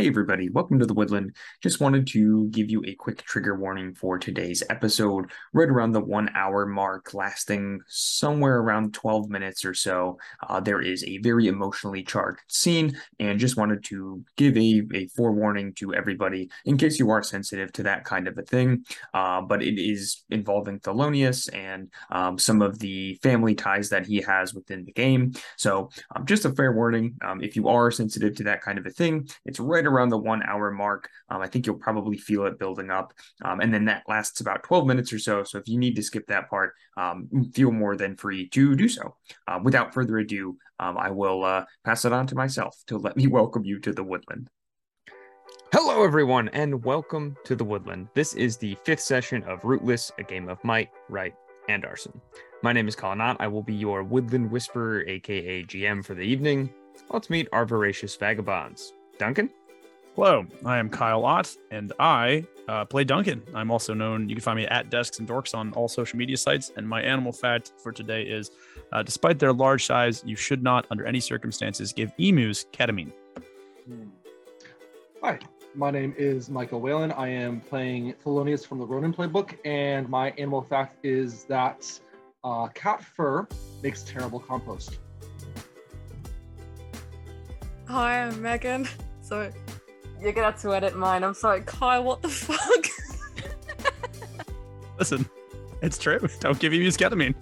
Hey, everybody, welcome to the Woodland. Just wanted to give you a quick trigger warning for today's episode, right around the one hour mark, lasting somewhere around 12 minutes or so. Uh, there is a very emotionally charged scene, and just wanted to give a, a forewarning to everybody in case you are sensitive to that kind of a thing. Uh, but it is involving Thelonious and um, some of the family ties that he has within the game. So, um, just a fair warning um, if you are sensitive to that kind of a thing, it's right around the one hour mark. Um, I think you'll probably feel it building up. Um, and then that lasts about 12 minutes or so. So if you need to skip that part, um, feel more than free to do so. Uh, without further ado, um, I will uh, pass it on to myself to let me welcome you to the woodland. Hello, everyone, and welcome to the Woodland. This is the fifth session of Rootless, a game of might, right, and arson. My name is Colin. I will be your Woodland Whisperer, aka GM, for the evening. Let's meet our voracious vagabonds. Duncan? Hello, I am Kyle Ott, and I uh, play Duncan. I'm also known, you can find me at Desks and Dorks on all social media sites. And my animal fact for today is uh, despite their large size, you should not, under any circumstances, give emus ketamine. Hmm. Hi, my name is Michael Whalen. I am playing Thelonious from the Ronin playbook, and my animal fact is that uh, cat fur makes terrible compost. Hi, I'm Megan. So you're gonna have to edit mine. I'm sorry, Kyle. What the fuck? Listen, it's true. Don't give emus ketamine.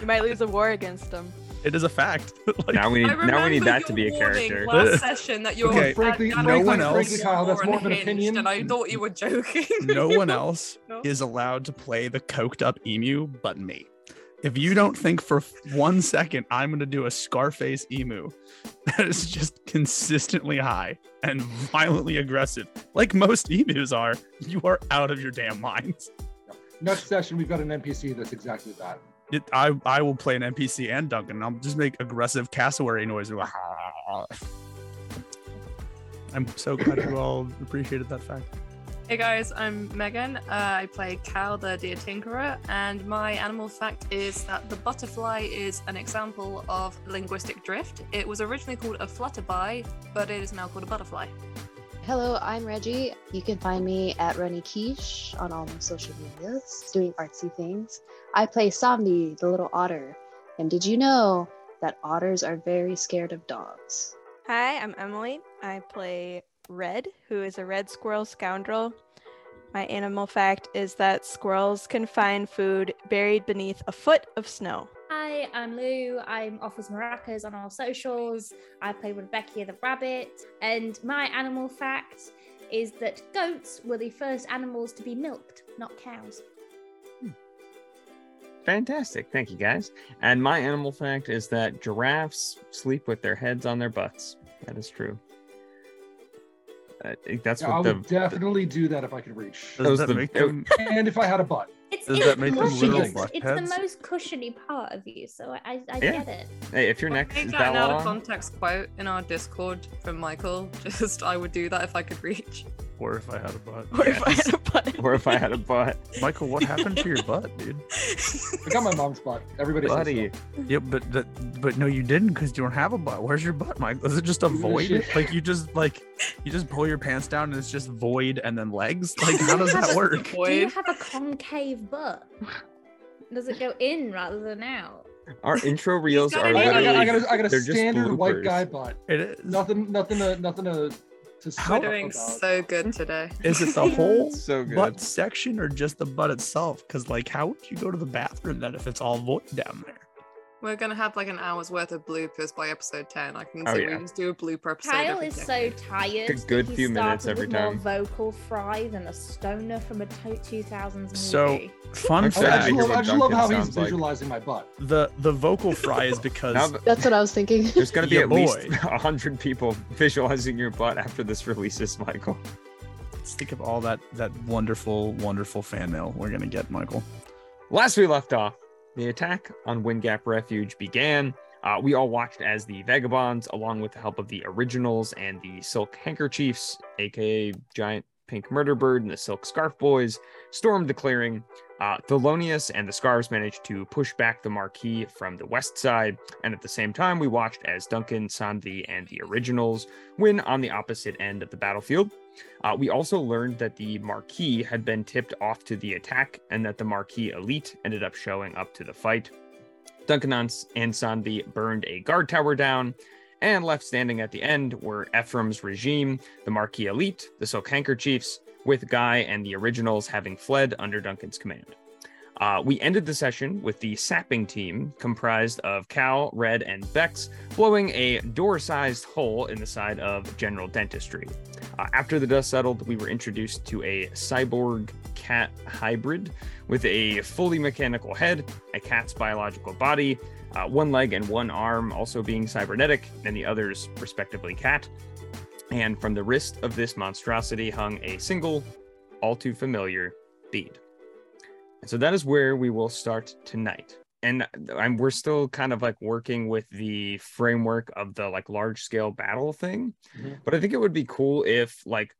You might lose a war against him. It is a fact. like, now we need now we need that to be a character. Last session that you were okay, frankly, that, no one else. Frankly, Kyle, that's more of an opinion. And I thought you were joking. no one else no? is allowed to play the coked up emu but me if you don't think for one second I'm going to do a Scarface emu that is just consistently high and violently aggressive, like most emus are, you are out of your damn minds. Next session, we've got an NPC that's exactly that. It, I, I will play an NPC and Duncan. I'll just make aggressive cassowary noises. I'm so glad you all appreciated that fact. Hey guys, I'm Megan. Uh, I play Cal, the deer tinkerer, and my animal fact is that the butterfly is an example of linguistic drift. It was originally called a flutterby, but it is now called a butterfly. Hello, I'm Reggie. You can find me at Runny Quiche on all my social medias, doing artsy things. I play Somni, the little otter. And did you know that otters are very scared of dogs? Hi, I'm Emily. I play Red, who is a red squirrel scoundrel. My animal fact is that squirrels can find food buried beneath a foot of snow. Hi, I'm Lou. I'm off as Maracas on all socials. I play Rebecca the rabbit. And my animal fact is that goats were the first animals to be milked, not cows. Hmm. Fantastic. Thank you, guys. And my animal fact is that giraffes sleep with their heads on their butts. That is true. I think that's yeah, what I the, would definitely do that if I could reach. Does that the, make them... and if I had a butt. It's, Does it's that make them little it's, it's the most cushiony part of you, so I, I, I yeah. get it. Hey, if your neck is that long... out of context quote in our Discord from Michael. Just I would do that if I could reach. Or if I had a butt. Or yes. if I had a butt. or if I had a butt. Michael, what happened to your butt, dude? I got my mom's butt. Everybody Buddy. So. Yeah, but that, but no, you didn't because you don't have a butt. Where's your butt, Mike? Is it just a void? Like you just like you just pull your pants down and it's just void and then legs? Like how does that work? Do you have a concave butt? Does it go in rather than out? Our intro reels are. I got, I got, I got a, I got a standard white guy butt. It is nothing, nothing, to, nothing to we're doing so good today. Is it the whole so good. butt section or just the butt itself? Because like, how would you go to the bathroom then if it's all void down there? We're gonna have like an hour's worth of bloopers by episode ten. I can oh, say yeah. we just do a blooper episode. Kyle is so tired. A good he few minutes every with time. More vocal fry than a stoner from a 2000s movie. So fun fact. I just love, I just love how he's visualizing like. my butt. The the vocal fry is because that's what I was thinking. There's gonna be at boy. least hundred people visualizing your butt after this releases, Michael. Let's think of all that that wonderful, wonderful fan mail we're gonna get, Michael. Last we left off, the attack on Windgap Refuge began. Uh, we all watched as the Vagabonds, along with the help of the Originals and the Silk Handkerchiefs, aka Giant Pink Murder Bird and the Silk Scarf Boys, stormed the clearing. Uh, Thelonious and the Scarves managed to push back the Marquis from the west side, and at the same time, we watched as Duncan, Sanvi, and the Originals win on the opposite end of the battlefield. Uh, we also learned that the Marquis had been tipped off to the attack, and that the Marquis elite ended up showing up to the fight. Duncan and Sanvi burned a guard tower down, and left standing at the end were Ephraim's regime, the Marquis elite, the Silk Handkerchiefs, with Guy and the originals having fled under Duncan's command. Uh, we ended the session with the sapping team, comprised of Cal, Red, and Bex, blowing a door sized hole in the side of General Dentistry. Uh, after the dust settled, we were introduced to a cyborg cat hybrid with a fully mechanical head, a cat's biological body, uh, one leg and one arm also being cybernetic, and the others, respectively, cat. And from the wrist of this monstrosity hung a single, all too familiar bead. And so that is where we will start tonight. And I'm, we're still kind of like working with the framework of the like large scale battle thing. Mhm. But I think it would be cool if like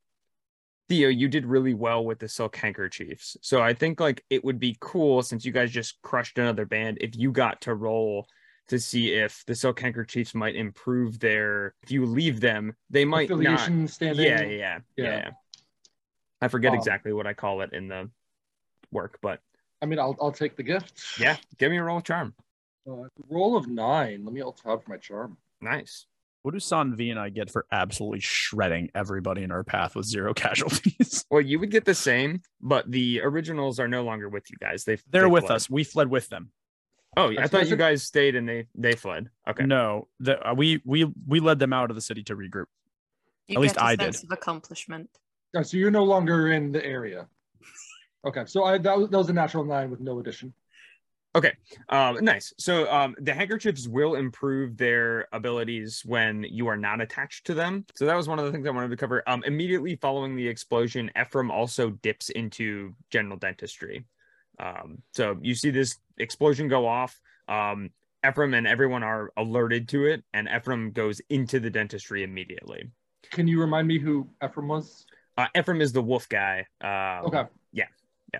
Theo, you did really well with the Silk Handkerchiefs. So I think like it would be cool since you guys just crushed another band if you got to roll to see if the Silk Handkerchiefs might improve their if you leave them, they might not standing. yeah, yeah, yeah, Yeah. yeah. I forget Um, exactly what I call it in the work, but I mean, I'll, I'll take the gift. yeah, give me a roll of charm. Uh, roll of nine. Let me alt tab for my charm. Nice. What do Sanvi and I get for absolutely shredding everybody in our path with zero casualties? Well, you would get the same, but the originals are no longer with you guys. They They're they with fled. us. We fled with them. Oh, I That's thought you guys stayed and they they fled. Okay. No, the, uh, we we we led them out of the city to regroup. You At least get a I sense did. of accomplishment. Oh, so you're no longer in the area. Okay, so I that was, that was a natural nine with no addition. Okay, um, nice. So um, the handkerchiefs will improve their abilities when you are not attached to them. So that was one of the things I wanted to cover. Um, immediately following the explosion, Ephraim also dips into general dentistry. Um, so you see this explosion go off. Um, Ephraim and everyone are alerted to it, and Ephraim goes into the dentistry immediately. Can you remind me who Ephraim was? Uh, Ephraim is the wolf guy. Um, Okay. Yeah,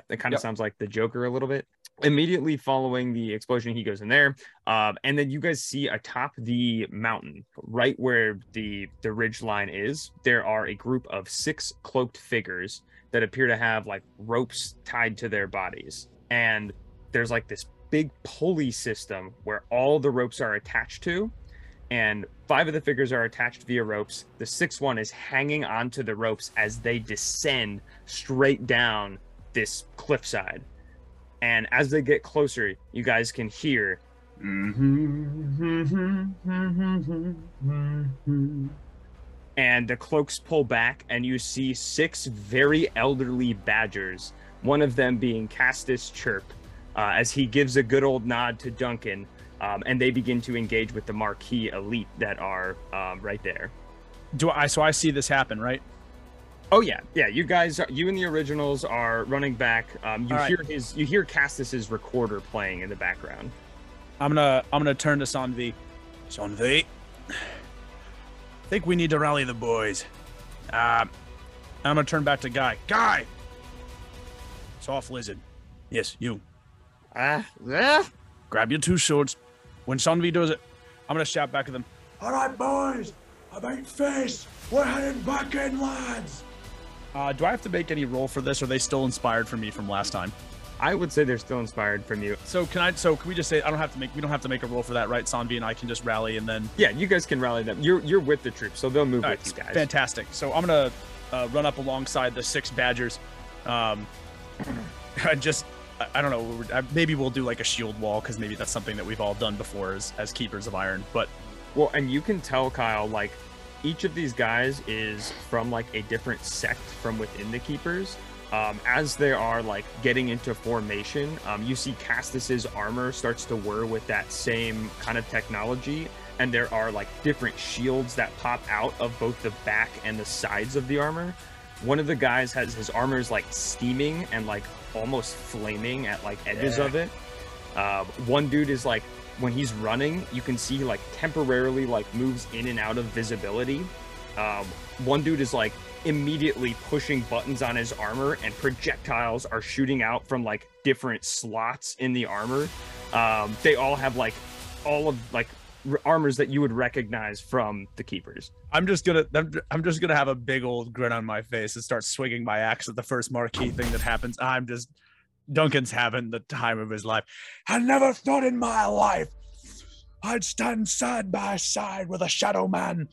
that kind of Yep. sounds like the Joker a little bit. Immediately following the explosion, he goes in there, um, and then you guys see atop the mountain, right where the the ridge line is. There are a group of six cloaked figures that appear to have like ropes tied to their bodies, and there's like this big pulley system where all the ropes are attached to, and five of the figures are attached via ropes. The sixth one is hanging onto the ropes as they descend straight down this cliffside. And as they get closer, you guys can hear. And the cloaks pull back, and you see six very elderly badgers, one of them being Castus Chirp, uh, as he gives a good old nod to Duncan, um, and they begin to engage with the Marquis elite that are um, right there. Do I? So I see this happen, right? Oh yeah, yeah. You guys, are, you and the originals are running back. Um, you All right. hear his, you hear Castus's recorder playing in the background. I'm gonna I'm gonna turn to Sanvi. Sanvi, think we need to rally the boys. Uh, I'm gonna turn back to Guy. Guy, soft lizard. Yes, you. Ah, ah. Grab your two swords. When Sanvi does it, I'm gonna shout back at them. All right, boys. About face. We're heading back in, lads. Uh, do I have to make any roll for this? Or are they still inspired from me from last time? I would say they're still inspired from you. So can I? So can we just say I don't have to make? We don't have to make a roll for that, right? Sanvi and I can just rally and then. Yeah, you guys can rally them. You're you're with the troops, so they'll move All with right, you guys. Fantastic. So I'm gonna uh, run up alongside the six Badgers. Um, I just I, I don't know. uh, Maybe we'll do like a shield wall because maybe that's something that we've all done before as as keepers of iron. But Well, and you can tell Kyle like each of these guys is from like a different sect from within the keepers. Um, as they are like getting into formation, um, you see Castus's armor starts to whir with that same kind of technology, and there are like different shields that pop out of both the back and the sides of the armor. One of the guys has his armor is like steaming and like almost flaming at like edges Yeah. of it. Uh, one dude is like when he's running, you can see he like temporarily like moves in and out of visibility. um, one dude is like immediately pushing buttons on his armor, and projectiles are shooting out from like different slots in the armor. Um, they all have like all of like armors that you would recognize from the keepers. I'm just gonna I'm just gonna have a big old grin on my face and start swinging my axe at the first Marquis thing that happens. I'm just Duncan's having the time of his life. I never thought in my life I'd stand side by side with a shadow man,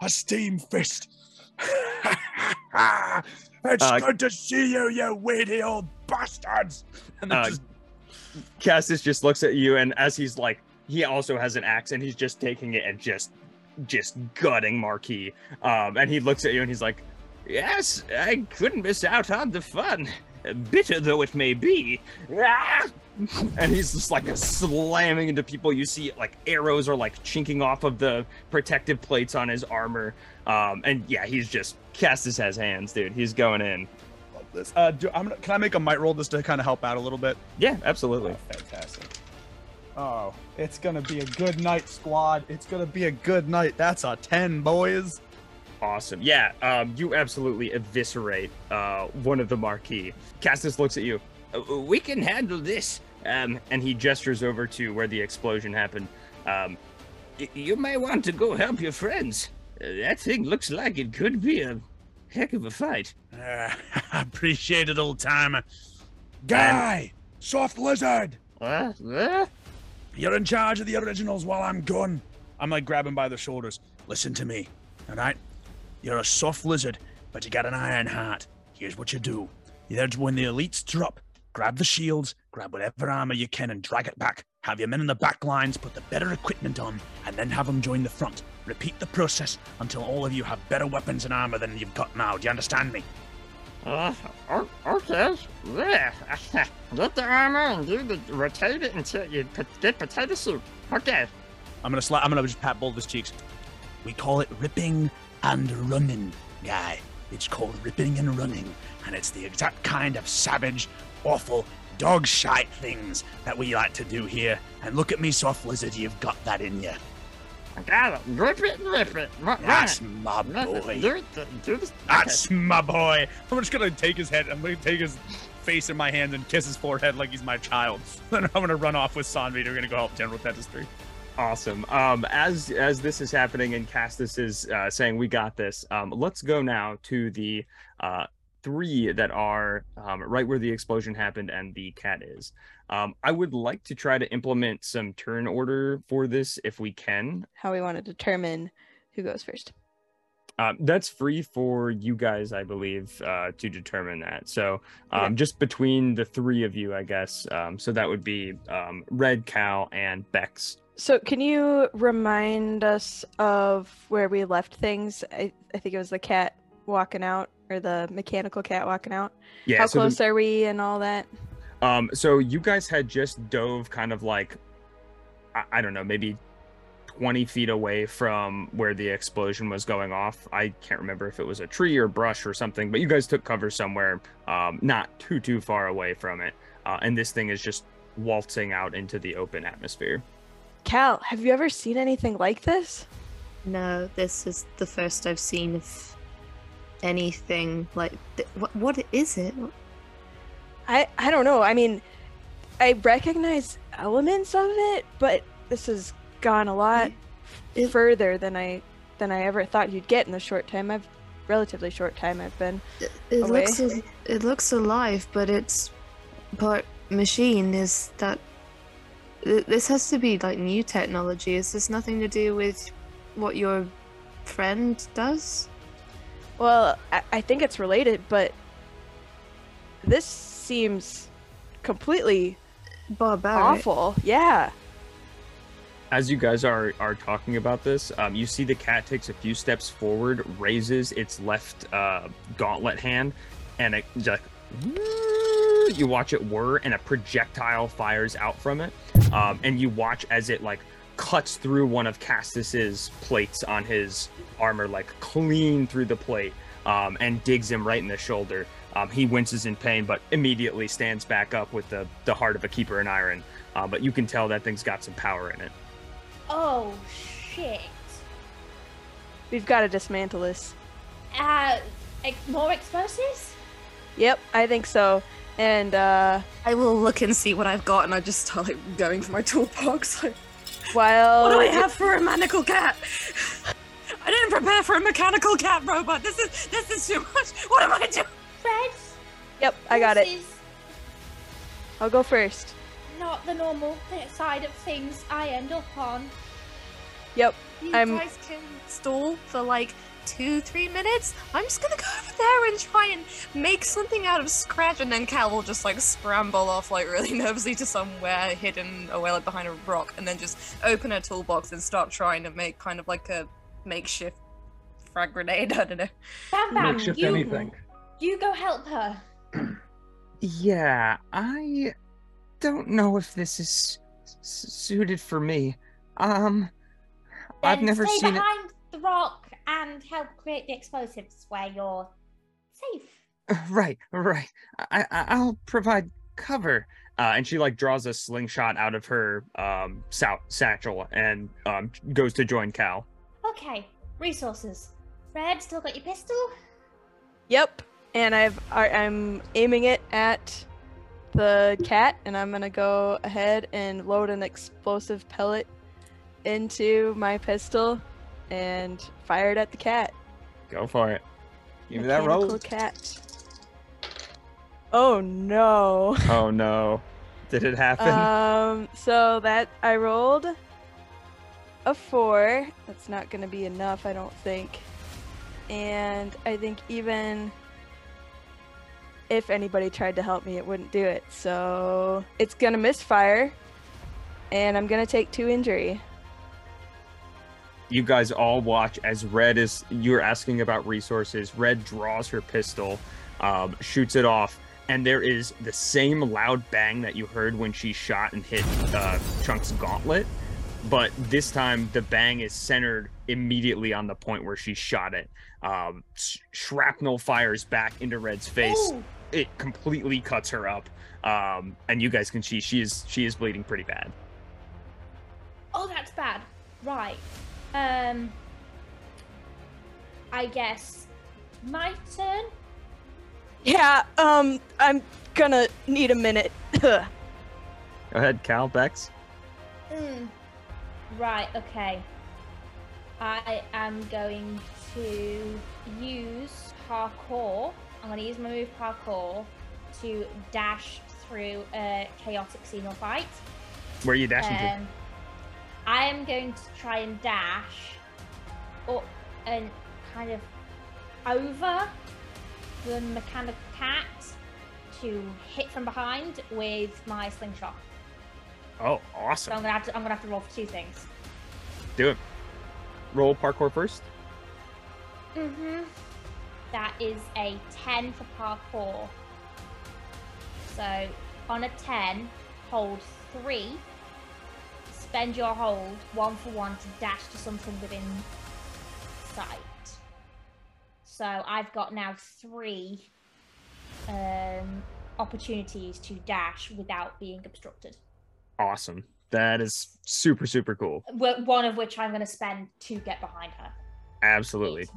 a steam fist. it's Uh, good to see you, you weedy old bastards. And then Uh, just Castus just looks at you, and as he's like, he also has an axe, and he's just taking it and just, just gutting Marquis. Um, and he looks at you, and he's like, "Yes, I couldn't miss out on the fun, bitter though it may be." Ah! And he's just like slamming into people. You see, like arrows are like chinking off of the protective plates on his armor. Um, and yeah, he's just Castus has hands, dude. He's going in. love this. Uh, do, gonna, can I make a might roll just to kind of help out a little bit? Yeah, absolutely. fantastic. Oh, it's gonna be a good night, squad. It's gonna be a good night. That's a 10, boys. Awesome. Yeah, um, you absolutely eviscerate uh, one of the Marquis. Castus looks at you. "Uh, We can handle this. Um, and he gestures over to where the explosion happened. Um, you may want to go help your friends. Uh, that thing looks like it could be a heck of a fight. Uh, appreciate it, old timer. Guy, soft lizard. Uh, uh? You're in charge of the originals while I'm gone. I'm like grabbing by the shoulders. Listen to me, all right? You're a soft lizard, but you got an iron heart. Here's what you do. There's when the elites drop, grab the shields, grab whatever armor you can and drag it back. Have your men in the back lines put the better equipment on, and then have them join the front. Repeat the process until all of you have better weapons and armor than you've got now. Do you understand me? Uh, okay. Yeah. Get the armor and do the rotate it until you get potato soup. Okay. I'm gonna slap. I'm gonna just pat both of his cheeks. We call it ripping and running, guy. It's called ripping and running, and it's the exact kind of savage, awful, dog shite things that we like to do here. And look at me, soft lizard. You've got that in you. I got it. Rip it and rip it. Run That's my boy. Do it. Do. That's my boy. I'm just gonna take his head. I'm gonna take his face in my hands and kiss his forehead like he's my child. Then I'm gonna run off with Sanvi. We're gonna go help General Dentistry. Awesome. Um, as as this is happening and Castus is uh, saying we got this, um, let's go now to the uh, three that are um, right where the explosion happened and the cat is. Um, I would like to try to implement some turn order for this if we can. How we want to determine who goes first. Um, that's free for you guys, I believe, uh, to determine that. So um, Okay. just between the three of you, I guess. Um, so that would be um, Red Cal and Bex. So, can you remind us of where we left things? I, I think it was the cat walking out, or the mechanical cat walking out. Yeah. How so the- close are we and all that? Um, so you guys had just dove kind of like, I, I don't know, maybe 20 feet away from where the explosion was going off. I can't remember if it was a tree or brush or something, but you guys took cover somewhere um, not too, too far away from it. Uh, and this thing is just waltzing out into the open atmosphere. Cal, have you ever seen anything like this? No, this is the first I've seen of anything like. Th- what, what is it? I I don't know. I mean, I recognize elements of it, but this has gone a lot It- further than I than I ever thought you'd get in the short time I've relatively short time I've been. It, it Away. looks it looks alive, but it's part machine. Is that th- this has to be like new technology? Is this nothing to do with what your friend does? Well, I, I think it's related, but this seems completely Barbaric. awful. Yeah. As you guys are are talking about this, um, you see the cat takes a few steps forward, raises its left uh, gauntlet hand, and it just you watch it whir, and a projectile fires out from it, um, and you watch as it like cuts through one of Castus's plates on his armor, like clean through the plate, um, and digs him right in the shoulder. Um, he winces in pain, but immediately stands back up with the the heart of a keeper in iron. Uh, but you can tell that thing's got some power in it. Oh shit. We've got to dismantle this. Uh, ex- more explosives? Yep, I think so. And uh, I will look and see what I've got, and I just start like going for my toolbox. Like, while what do I have for a mechanical cat? I didn't prepare for a mechanical cat robot. This is this is too much. What am I doing? Red? Yep, I got it. I'll go first. not the normal side of things I end up on. Yep. You I'm- guys can stall for like two, three minutes. I'm just gonna go over there and try and make something out of scratch, and then Cal will just like scramble off like really nervously to somewhere hidden away like behind a rock, and then just open her toolbox and start trying to make kind of like a makeshift frag grenade. I don't know. Bam Bam, Makeshift you, anything. you go help her. Yeah, I don't know if this is s- suited for me. Um, I've never stay seen it. behind the rock and help create the explosives where you're safe. Right, right. I, I I'll provide cover. Uh, and she like draws a slingshot out of her um sou- satchel and um goes to join Cal. Okay, resources. Red, still got your pistol? Yep. And I've I, I'm aiming it at the cat, and I'm gonna go ahead and load an explosive pellet into my pistol and fire it at the cat. Go for it. Give me that roll. cat. Oh no. Oh no. Did it happen? Um, so that I rolled a four. That's not gonna be enough, I don't think. And I think even if anybody tried to help me, it wouldn't do it. So it's gonna misfire, and I'm gonna take two injury. You guys all watch as Red is you're asking about resources. Red draws her pistol, um, shoots it off, and there is the same loud bang that you heard when she shot and hit uh, Chunk's gauntlet. But this time, the bang is centered immediately on the point where she shot it. Um, sh- shrapnel fires back into Red's face. Ooh, It completely cuts her up, um, and you guys can see she is she is bleeding pretty bad. oh, that's bad. Right. Um. I guess my turn. Yeah. Um, I'm gonna need a minute. Go ahead, Cal Bex. Mm. Right, okay. I am going to use parkour. I'm going to use my move parkour to dash through a chaotic xenal fight. Where are you dashing to? I am going to try and dash up and kind of over the mechanical cat to hit from behind with my slingshot. Oh, So awesome. I'm gonna have to I'm gonna have to roll for two things. Do it. Roll parkour first. Mm-hmm. That is a 10 for parkour. So on a 10, hold three. Spend your hold one for one to dash to something within sight. So I've got now three um, opportunities to dash without being obstructed. Awesome. That is super, super cool. One of which I'm going to spend to get behind her. Absolutely.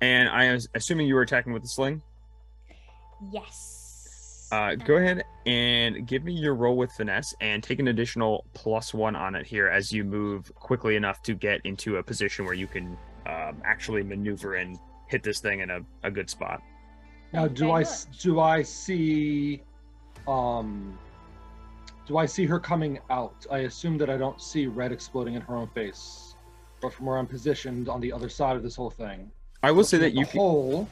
And I am assuming you were attacking with the sling. Yes. Uh, go ahead and give me your roll with finesse and take an additional plus one on it here as you move quickly enough to get into a position where you can um, actually maneuver and hit this thing in a, a good spot. Now, do I do I see, um, do I see her coming out? I assume that I don't see red exploding in her own face, but from where I'm positioned on the other side of this whole thing, I will say that you the can, hole.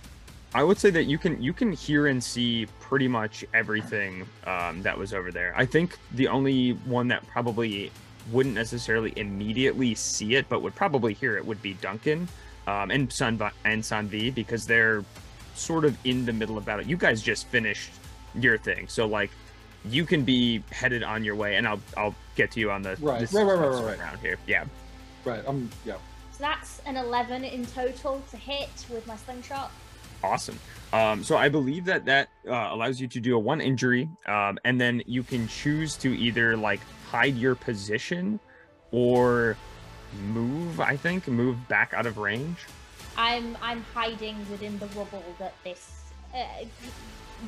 I would say that you can you can hear and see pretty much everything um, that was over there. I think the only one that probably wouldn't necessarily immediately see it, but would probably hear it would be Duncan um, and Sun and Sanvi because they're sort of in the middle about it. You guys just finished your thing, so like you can be headed on your way, and I'll I'll get to you on the Right, this right, right, sort right, right. around here. Yeah, Right. Um. Yeah. So that's an 11 in total to hit with my slingshot. Awesome. Um, so I believe that that uh, allows you to do a one injury, um, and then you can choose to either like hide your position, or move. I think move back out of range. I'm I'm hiding within the rubble that this uh,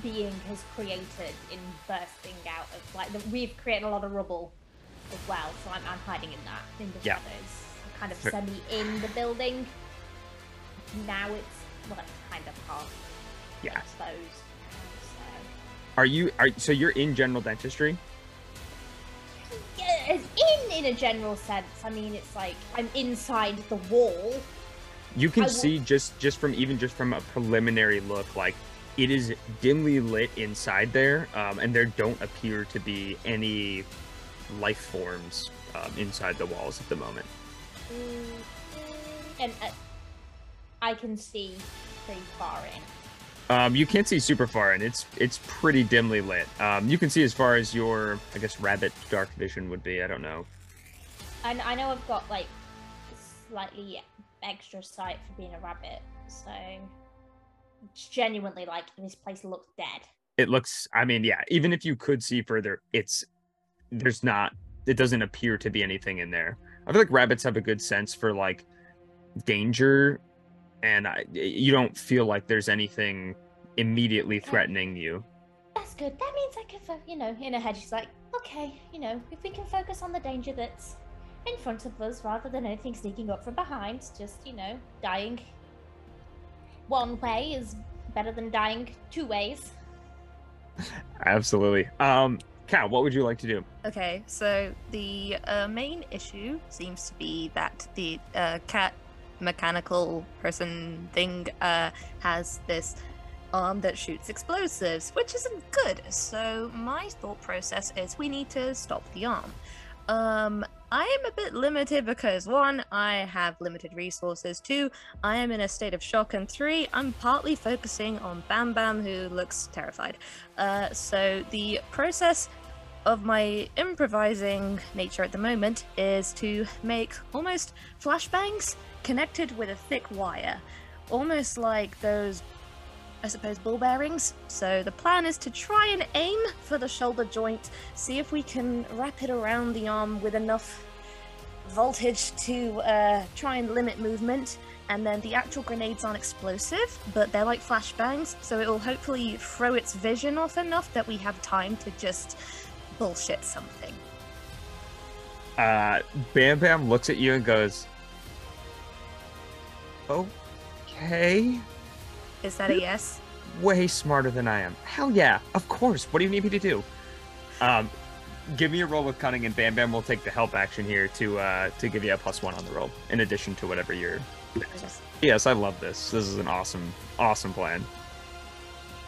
being has created in bursting out of like the, we've created a lot of rubble as well, so I'm, I'm hiding in that in the Yeah. shadows, kind of semi in the building. Now it's well, it's kind of half Yeah. exposed. So Are you? Are so you're in general dentistry? yeah, in in a general sense. I mean, it's like I'm inside the wall. You can I will- see just just from even just from a preliminary look, like it is dimly lit inside there, um, and there don't appear to be any life forms um, inside the walls at the moment. and uh, I can see pretty far in. Um, you can't see super far, and it's it's pretty dimly lit. Um, you can see as far as your, I guess, rabbit dark vision would be. I don't know. And I know I've got like slightly extra sight for being a rabbit, so it's genuinely like this place looks dead. It looks. I mean, yeah. Even if you could see further, it's there's not. It doesn't appear to be anything in there. I feel like rabbits have a good sense for like danger, and I, you don't feel like there's anything immediately threatening you. That's good. That means I can, fo- you know, in her head she's like, okay, you know, if we can focus on the danger that's in front of us rather than anything sneaking up from behind, just you know, dying one way is better than dying two ways. Absolutely. Um, Cal, what would you like to do? Okay, so the uh, main issue seems to be that the uh, cat mechanical person thing uh, has this arm that shoots explosives, which isn't good. So my thought process is we need to stop the arm. Um, I am a bit limited because one, I have limited resources. Two, I am in a state of shock, and three, I'm partly focusing on Bam Bam, who looks terrified. Uh, so the process of my improvising nature at the moment is to make almost flashbangs connected with a thick wire, almost like those, I suppose, ball bearings. So the plan is to try and aim for the shoulder joint, see if we can wrap it around the arm with enough voltage to uh, try and limit movement. And then the actual grenades aren't explosive, but they're like flashbangs, so it will hopefully throw its vision off enough that we have time to just bullshit something. Uh, Bam Bam looks at you and goes, "Okay, Is that a yes? way smarter than I am. Hell yeah, of course. What do you need me to do? Um, give me a roll with cunning, and Bam Bam will take the help action here to uh to give you a plus one on the roll in addition to whatever you're. Yes, I love this. This is an awesome, awesome plan.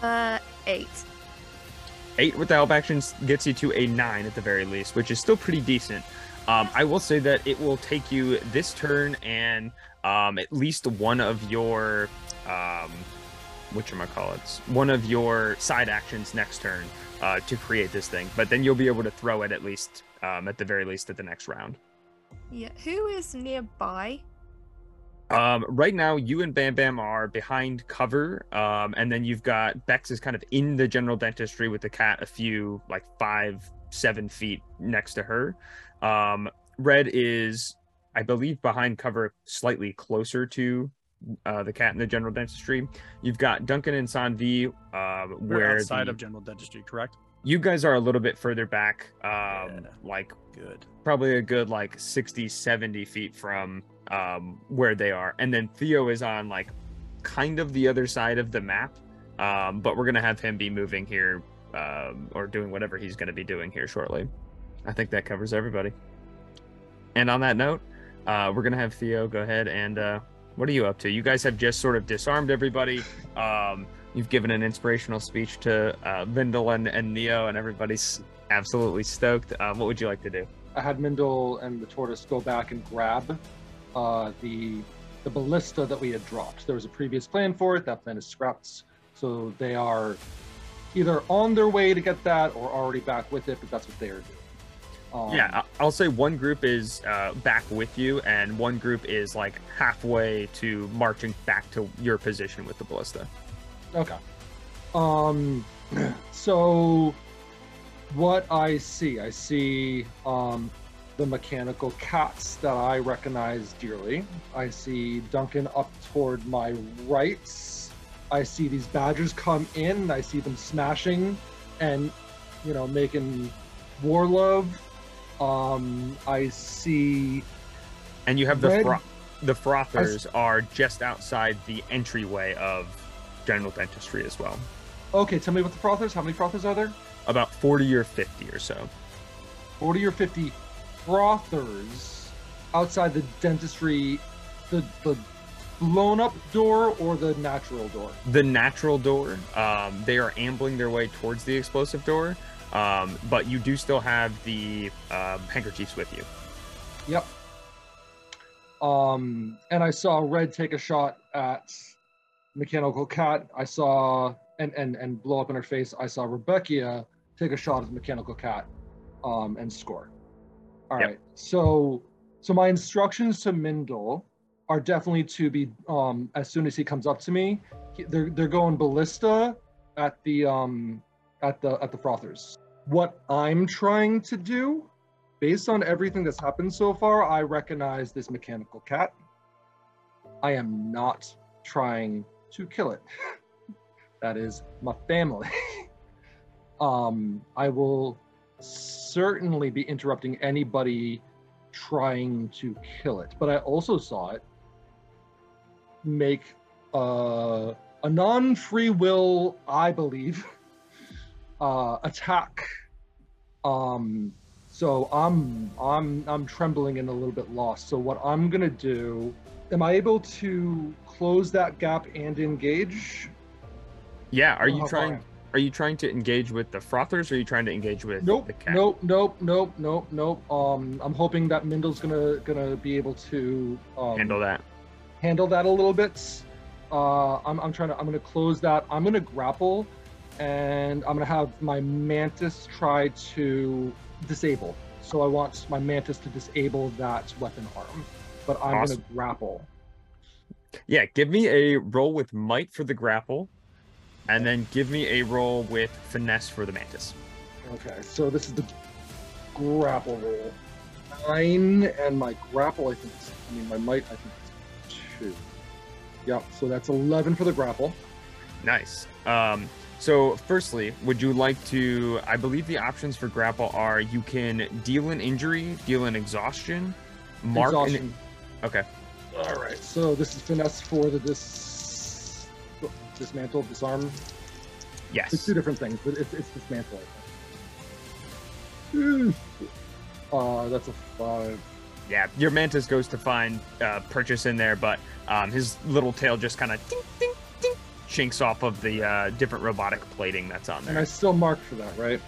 Uh, eight. Eight with the help actions gets you to a nine at the very least, which is still pretty decent. Um, I will say that it will take you this turn and um, at least one of your um, what call it, one of your side actions next turn uh, to create this thing. But then you'll be able to throw it at least um, at the very least at the next round. Yeah. Who is nearby? Um, right now, you and Bam Bam are behind cover, um, and then you've got Bex is kind of in the general dentistry with the cat a few like five, seven feet next to her. Um, Red is, I believe, behind cover, slightly closer to uh, the cat in the general dentistry. You've got Duncan and Sanvi, We're where outside the- of general dentistry, correct? you guys are a little bit further back, um, Yeah. like Good. probably a good like 60 70 feet from um where they are and then theo is on like kind of the other side of the map um but we're gonna have him be moving here um or doing whatever he's gonna be doing here shortly i think that covers everybody and on that note uh we're gonna have theo go ahead and uh what are you up to you guys have just sort of disarmed everybody um you've given an inspirational speech to uh vindel and, and neo and everybody's absolutely stoked um, what would you like to do I had Mindel and the tortoise go back and grab uh, the the ballista that we had dropped. There was a previous plan for it. That plan is scrapped, so they are either on their way to get that or already back with it. But that's what they are doing. Um, Yeah, I'll say one group is uh, back with you, and one group is like halfway to marching back to your position with the ballista. Okay. Um. So, what I see, I see um, the mechanical cats that I recognize dearly. I see Duncan up toward my right. I see these badgers come in. I see them smashing and, you know, making war love. Um, I see And you have the Red- fro- the frothers are just outside the entryway of general dentistry as well. Okay, tell me about the frothers. How many frothers are there? About 40 or 50 or so. 40 or 50 frothers outside the dentistry, the, the blown up door or the natural door? The natural door, um, they are ambling their way towards the explosive door, um, but you do still have the um, handkerchiefs with you. Yep. Um, and I saw Red take a shot at Mechanical Cat. I saw and and and blow up in her face. I saw Rebecca take a shot at Mechanical Cat, um, and score. All right. Yep. So so my instructions to Mindle are definitely to be um as soon as he comes up to me, he- they're they're going ballista at the um at the at the frothers. What I'm trying to do based on everything that's happened so far, I recognize this mechanical cat. I am not trying to kill it. that is my family. um, I will certainly be interrupting anybody trying to kill it, but I also saw it make uh, a non-free will, I believe, uh, attack. Um, so I'm I'm I'm trembling and a little bit lost. So what I'm gonna do? Am I able to close that gap and engage? Yeah, are you trying? Are you trying to engage with the frothers, or are you trying to engage with Nope, the cat? nope, nope, nope, nope, nope. Um, I'm hoping that Mindle's gonna gonna be able to um, Handle that. handle that a little bit. Uh, I'm, I'm trying to, I'm going to close that. I'm going to grapple and I'm to have my mantis try to disable. So I want my mantis to disable that weapon arm, but I'm Awesome. to grapple. Yeah, give me a roll with might for the grapple, and then give me a roll with finesse for the mantis. Okay, so this is the grapple roll. Nine and my grapple, I think, is, I mean, my might, I think, is two. Yep, so that's 11 for the grapple. Nice. Um, so, firstly, would you like to? I believe the options for grapple are you can deal an injury, deal an exhaustion, mark an. Exhaustion. Okay. All right, so this is finesse for the dis dismantle, disarm. Yes. It's two different things, but it's, it's dismantle. I. Uh, that's a five. Yeah. Your mantis goes to find uh, purchase in there, but um, his little tail just kind of ding, ding, ding, chinks off of the uh, different robotic plating that's on there. And I still mark for that, right?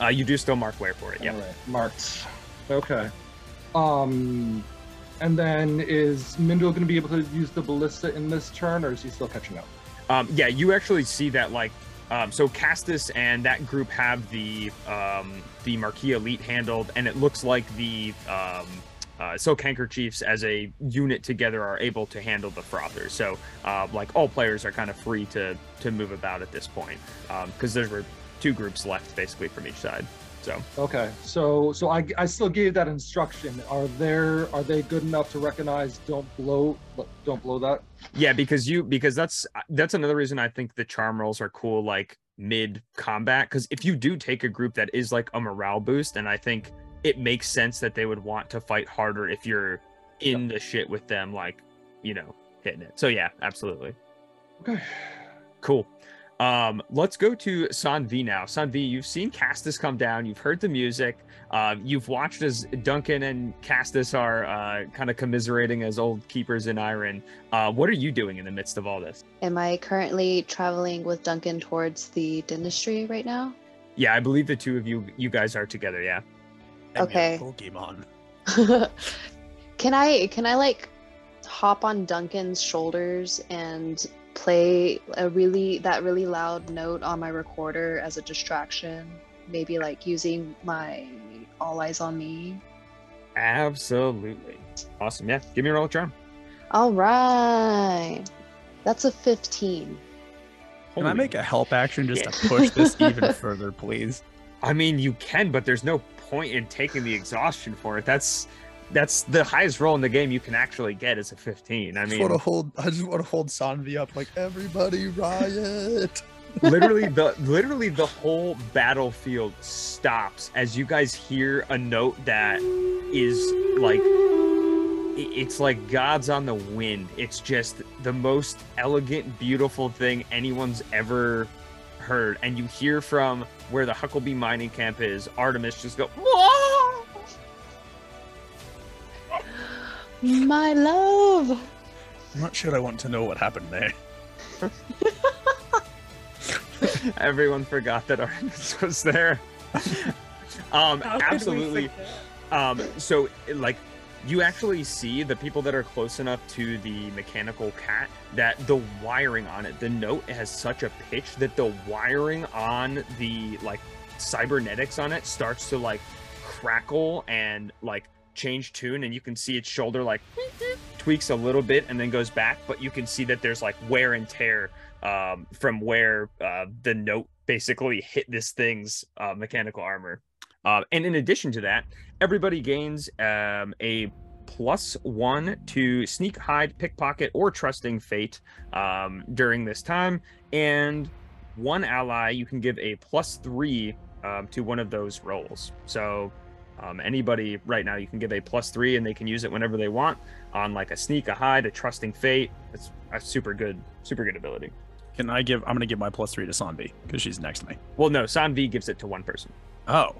Uh, you do still mark where for it. Yeah. Right, marked. Okay. Um, and then is Mindo going to be able to use the ballista in this turn, or is he still catching up? Um, yeah, you actually see that like um, so Castus and that group have the um, the Marquis Elite handled, and it looks like the um, uh, Silk Handkerchiefs as a unit together are able to handle the Frothers. So uh, like all players are kind of free to to move about at this point because there were two groups left basically from each side. So Okay, so so I, I still gave that instruction. Are there are they good enough to recognize? Don't blow, don't blow that. yeah, because you because that's that's another reason I think the charm rolls are cool like mid combat because if you do take a group that is like a morale boost, and I think it makes sense that they would want to fight harder if you're in the shit with them, like you know hitting it. So yeah, absolutely Okay. cool. Um, let's go to Sanvi now. Sanvi, you've seen Castus come down. You've heard the music. Uh, you've watched as Duncan and Castus are uh, kind of commiserating as old keepers in Iron. Uh, what are you doing in the midst of all this? Am I currently traveling with Duncan towards the dentistry right now? Yeah, I believe the two of you, you guys are together. Yeah. And your Okay. Pokemon. can I can I like hop on Duncan's shoulders and play a really that really loud note on my recorder as a distraction? Maybe like using my all eyes on me. Absolutely. Awesome. Yeah. Give me a roll of charm. All right. That's a 15. Can I make a help action just shit. to push this even further, please? I mean, you can, but there's no point in taking the exhaustion for it. That's that's the highest roll in the game you can actually get is a 15. I I just want to mean, hold. I just want to hold Sanvi up like everybody riot. literally the literally the whole battlefield stops as you guys hear a note that is like it's like gods on the wind. It's just the most elegant, beautiful thing anyone's ever heard. And you hear from where the Huckleby mining camp is, Artemis just go, "Whoa!" My love. I'm not sure I want to know what happened there. Everyone forgot that Artemis was there. um, How could we absolutely. Um, so like you actually see the people that are close enough to the mechanical cat that the wiring on it, the note has such a pitch that the wiring on the like cybernetics on it starts to like crackle and like change tune and you can see its shoulder like tweaks a little bit and then goes back but you can see that there's like wear and tear um, from where uh, the note basically hit this thing's uh, mechanical armor uh, and in addition to that everybody gains um, a plus one to sneak, hide, pickpocket, or trusting fate um, during this time. And one ally, you can give a plus three um, to one of those rolls. So um, anybody right now, you can give a plus three, and they can use it whenever they want on like a sneak, a hide, a trusting fate. It's a super good, super good ability. Can I give? I'm gonna give my plus three to Sanvi because she's next to me. Well, no, Sanvi gives it to one person. Oh,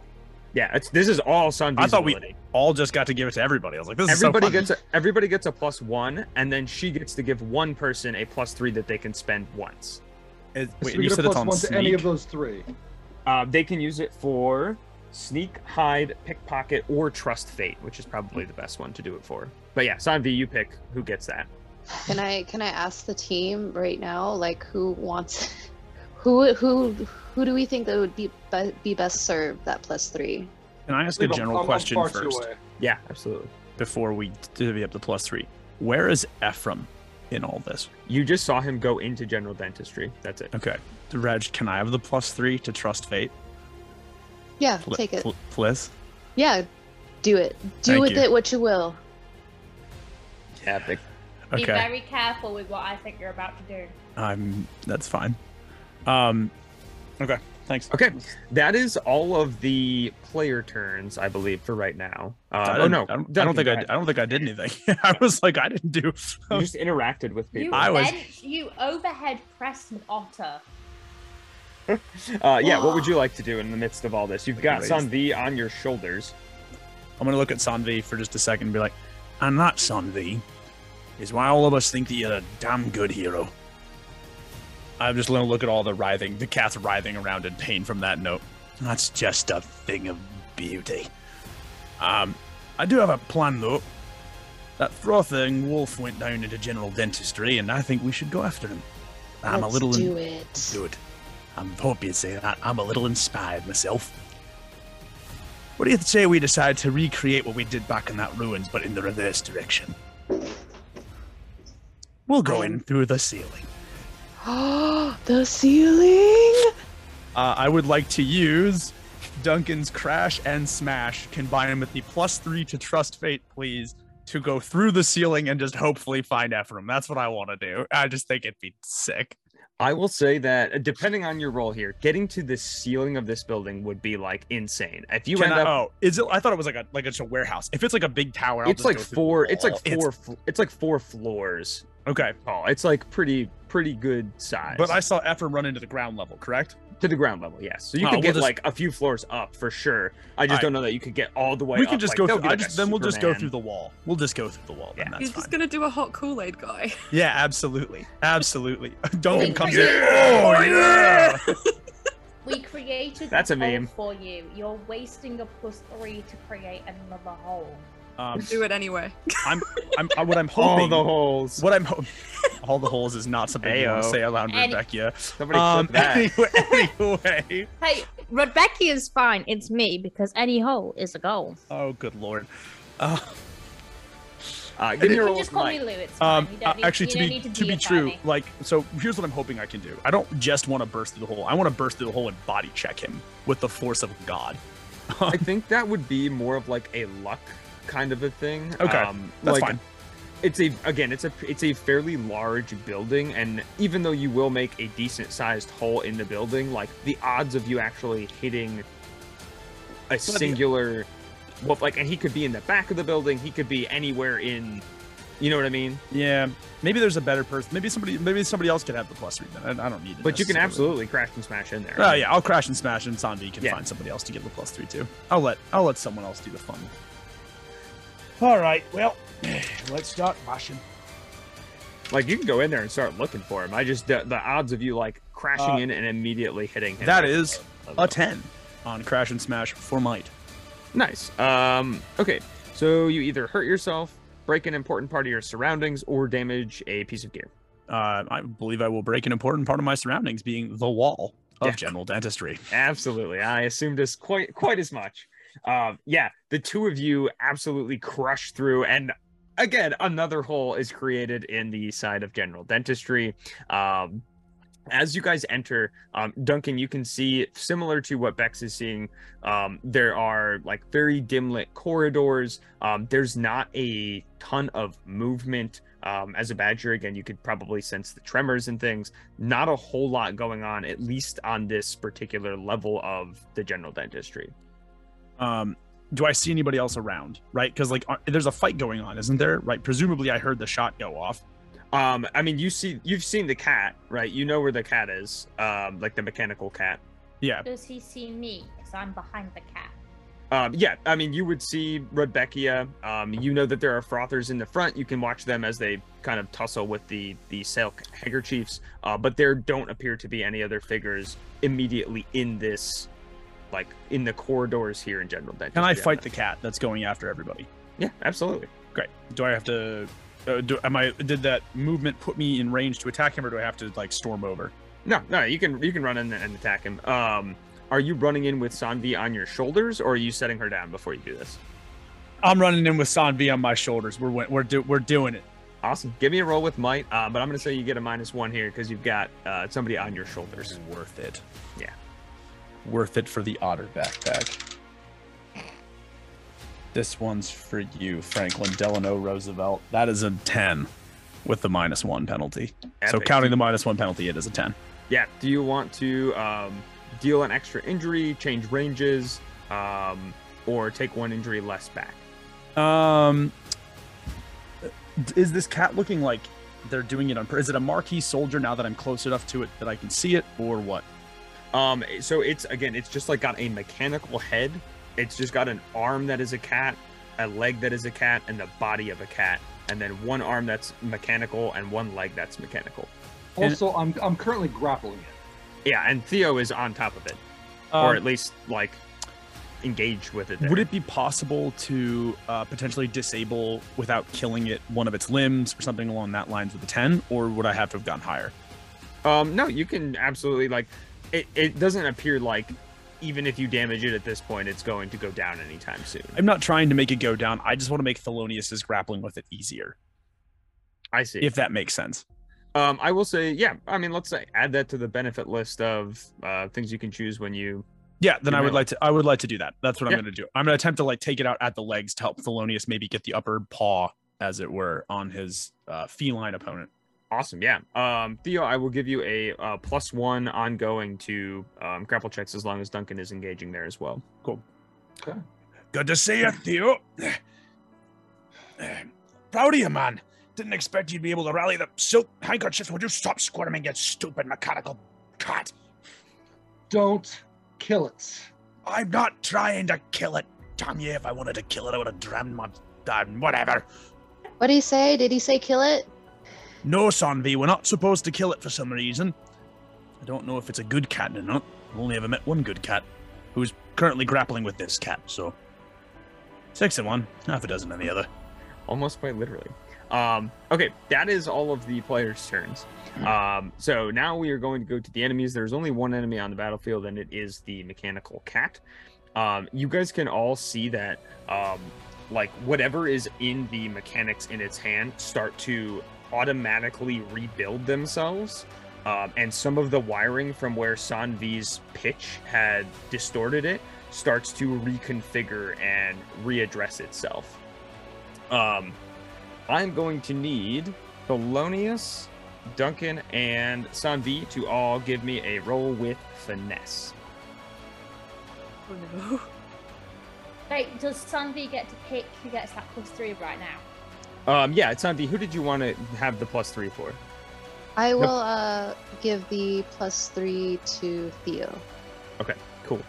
Yeah, it's this is all Sanvi's I thought we all just got to give it to everybody. I was like, this everybody is so gets a, everybody gets a plus one, and then she gets to give one person a plus three that they can spend once. It, So wait, you get a said it's on one to any of those three. Uh, they can use it for sneak, hide, pickpocket, or trust fate, which is probably the best one to do it for. But yeah, Sanvi, you pick who gets that. Can I can I ask the team right now, like who wants, who who who do we think that would be be, be best served that plus three? Can I ask Leave a 'em- general I'm- I'm question far first away. Yeah, absolutely. before we divvy up the plus three? Where is Ephraim in all this? You just saw him go into general dentistry. That's it. Okay, Reg, can I have the plus three to trust fate? Yeah, Pl- take it. pl- please. Yeah, do it. Do Thank with you. it what you will. Yeah, big. Be very careful with what I think you're about to do. I'm. That's fine. Um. Okay. Thanks. Okay, that is all of the player turns, I believe, for right now. Uh, oh no, I don't, I don't think I. I don't think I did anything. I was like, I didn't do. You just interacted with You people. I was- bench, you overhead press an otter. Uh, yeah, what would you like to do in the midst of all this? You've got Raise- Sanvi on your shoulders. I'm gonna look at Sanvi for just a second and be like, and that Sanvi is why all of us think that you're a damn good hero. I'm just gonna look at all the writhing, the cat's writhing around in pain from that note. That's just a thing of beauty. Um, I do have a plan though. That frothing wolf went down into general dentistry, and I think we should go after him. I'm Let's a little do in- it. Good. I'm hope you'd say that. I'm a little inspired myself. What do you say we decide to recreate what we did back in that ruins, but in the reverse direction? We'll go in through the ceiling. the ceiling. Uh, I would like to use Duncan's crash and smash combined with the plus three to trust fate, please, to go through the ceiling and just hopefully find Ephraim. That's what I want to do. I just think it'd be sick. I will say that uh, depending on your role here, getting to the ceiling of this building would be like insane. If you Can end I- up, oh, is it? I thought it was like a like it's a warehouse. If it's like a big tower, I'll it's just like go through the four. It's like four. fl- It's like four floors okay, tall. It's like pretty pretty good size. but I saw Ephraim run into the ground level. Correct? to the ground level, yes. So you Oh, could we'll get just- like a few floors up for sure. I just Alright. don't know that you could get all the way. we up. can just Like, go through. would be I just then we'll just go through the wall. We'll just go through the wall. Then Yeah. that's He's fine. just gonna do a hot Kool Aid guy. Yeah, absolutely, absolutely. Duncan comes oh, yeah. in. Oh yeah. We created That's the a hole meme. for you. You're wasting a plus three to create another hole. Um, do it anyway. I'm, I'm, I- what I'm hoping. all hoping. the holes. What I'm hoping. All the holes is not something you want to say aloud, Any- Rebecca. Somebody Um, that. anyway, anyway. Hey, Rebecca is fine. It's me because any hole is a goal. Oh, good lord. Uh, Uh, give me You your rolls, just call Mike. me Lou. It's fine. Um, You don't uh, need- actually, you to don't be need to, to be deify true, me. like so, here's what I'm hoping I can do. I don't just want to burst through the hole. I want to burst through the hole and body check him with the force of God. I think that would be more of like a luck kind of a thing. Okay, um, That's like, fine. It's a again, it's a it's a fairly large building, and even though you will make a decent sized hole in the building, like the odds of you actually hitting a singular, well, like, and he could be in the back of the building, he could be anywhere in, you know what I mean? Yeah, maybe there's a better person. Maybe somebody, maybe somebody else could have the plus three. Then I, I don't need it. But you can absolutely crash and smash in there. Oh yeah, I'll crash and smash, and Sanvi can Yeah. find somebody else to give the plus three to. I'll let I'll let someone else do the fun. All right, well, let's start mashing. Like you can go in there and start looking for him. I just the, the odds of you like crashing Uh, in and immediately hitting him. That are- a ten on crash and smash for might. Nice. Um, okay, so you either hurt yourself, break an important part of your surroundings, or damage a piece of gear. Uh, I believe I will break an important part of my surroundings, being the wall of Yeah. general dentistry. Absolutely, I assumed as quite quite as much. Um, yeah, the two of you absolutely crush through, and again, another hole is created in the side of general dentistry. Um, as you guys enter, um, Duncan, you can see similar to what Bex is seeing. Um, there are like very dim lit corridors. Um, there's not a ton of movement. Um, as a badger, again, you could probably sense the tremors and things. Not a whole lot going on, at least on this particular level of the general dentistry. Um, do I see anybody else around? Right, because like uh, there's a fight going on, isn't there? Right. Presumably, I heard the shot go off. Um, I mean, you see, you've seen the cat, right? You know where the cat is, um, like the mechanical cat. Yeah. Does he see me? Because I'm behind the cat. Um, yeah, I mean, you would see Rebecca. Um, you know that there are frothers in the front. You can watch them as they kind of tussle with the the silk handkerchiefs. Uh, but there don't appear to be any other figures immediately in this, like in the corridors here in general dentistry. Can I fight the cat that's going after everybody? Yeah, absolutely. Great. Do I have to? Uh, do, am I? Did that movement put me in range to attack him, or do I have to like storm over? No, no, you can you can run in and attack him. Um, are you running in with Sanvi on your shoulders, or are you setting her down before you do this? I'm running in with Sanvi on my shoulders. We're we're do- we're doing it. Awesome. Give me a roll with might, uh, but I'm going to say you get a minus one here because you've got uh, somebody on your shoulders. worth it. Worth it for the otter backpack. This one's for you, Franklin Delano Roosevelt. That is a 10 with the minus one penalty. So counting the minus one penalty, it is a 10. Yeah. Do you want to um, deal an extra injury, change ranges, um, or take one injury less back? Um, is this cat looking like they're doing it on? Is it a Marquis soldier now that I'm close enough to it that I can see it, or what? Um, so it's again, it's just like got a mechanical head. It's just got an arm that is a cat, a leg that is a cat, and the body of a cat, and then one arm that's mechanical and one leg that's mechanical. And- Also, I'm I'm currently grappling it. Yeah, and Theo is on top of it, or at least like engaged with it. There. Um, Would it be possible to uh, potentially disable without killing it one of its limbs or something along that lines with a 10, or would I have to have gone higher? Um, no, you can absolutely like. It, it doesn't appear like even if you damage it at this point, it's going to go down anytime soon. I'm not trying to make it go down. I just want to make Thelonious' grappling with it easier, I see. if that makes sense. Um, I will say, yeah. I mean, let's say add that to the benefit list of uh, things you can choose when you. Yeah, then I would like to. I would like to do that. That's what Yeah. I'm going to do. I'm going to attempt to like take it out at the legs to help Thelonious maybe get the upper paw, as it were, on his uh, feline opponent. Awesome, yeah. Um, Theo, I will give you a uh, plus one ongoing to um, grapple checks as long as Duncan is engaging there as well. Cool. Okay. Good to see you, Theo. Proud of you, man. Didn't expect you'd be able to rally the silk handkerchief. Would you stop squirming, you stupid mechanical cat? Don't kill it. I'm not trying to kill it. Damn you, if I wanted to kill it, I would have drowned my. Uh, whatever. What did he say? Did he say kill it? No, Sanvi, we're not supposed to kill it for some reason. I don't know if it's a good cat or not. I've only ever met one good cat, who's currently grappling with this cat, so. Six in one, half a dozen in the other. almost quite literally. Um, okay, that is all of the players' turns. Um, so now we are going to go to the enemies. There's only one enemy on the battlefield, and it is the mechanical cat. Um, you guys can all see that, um, like whatever is in the mechanics in its hand start to automatically rebuild themselves. um, and some of the wiring from where Sanvi's pitch had distorted it starts to reconfigure and readdress itself. Um, I'm going to need Thelonious, Duncan, and Sanvi to all give me a roll with finesse. Oh no. Wait, does Sanvi get to pick who gets that plus three right now? Um, yeah, Sanvi, who did you want to have the plus three for? I will uh, give the plus three to Theo. Okay, cool.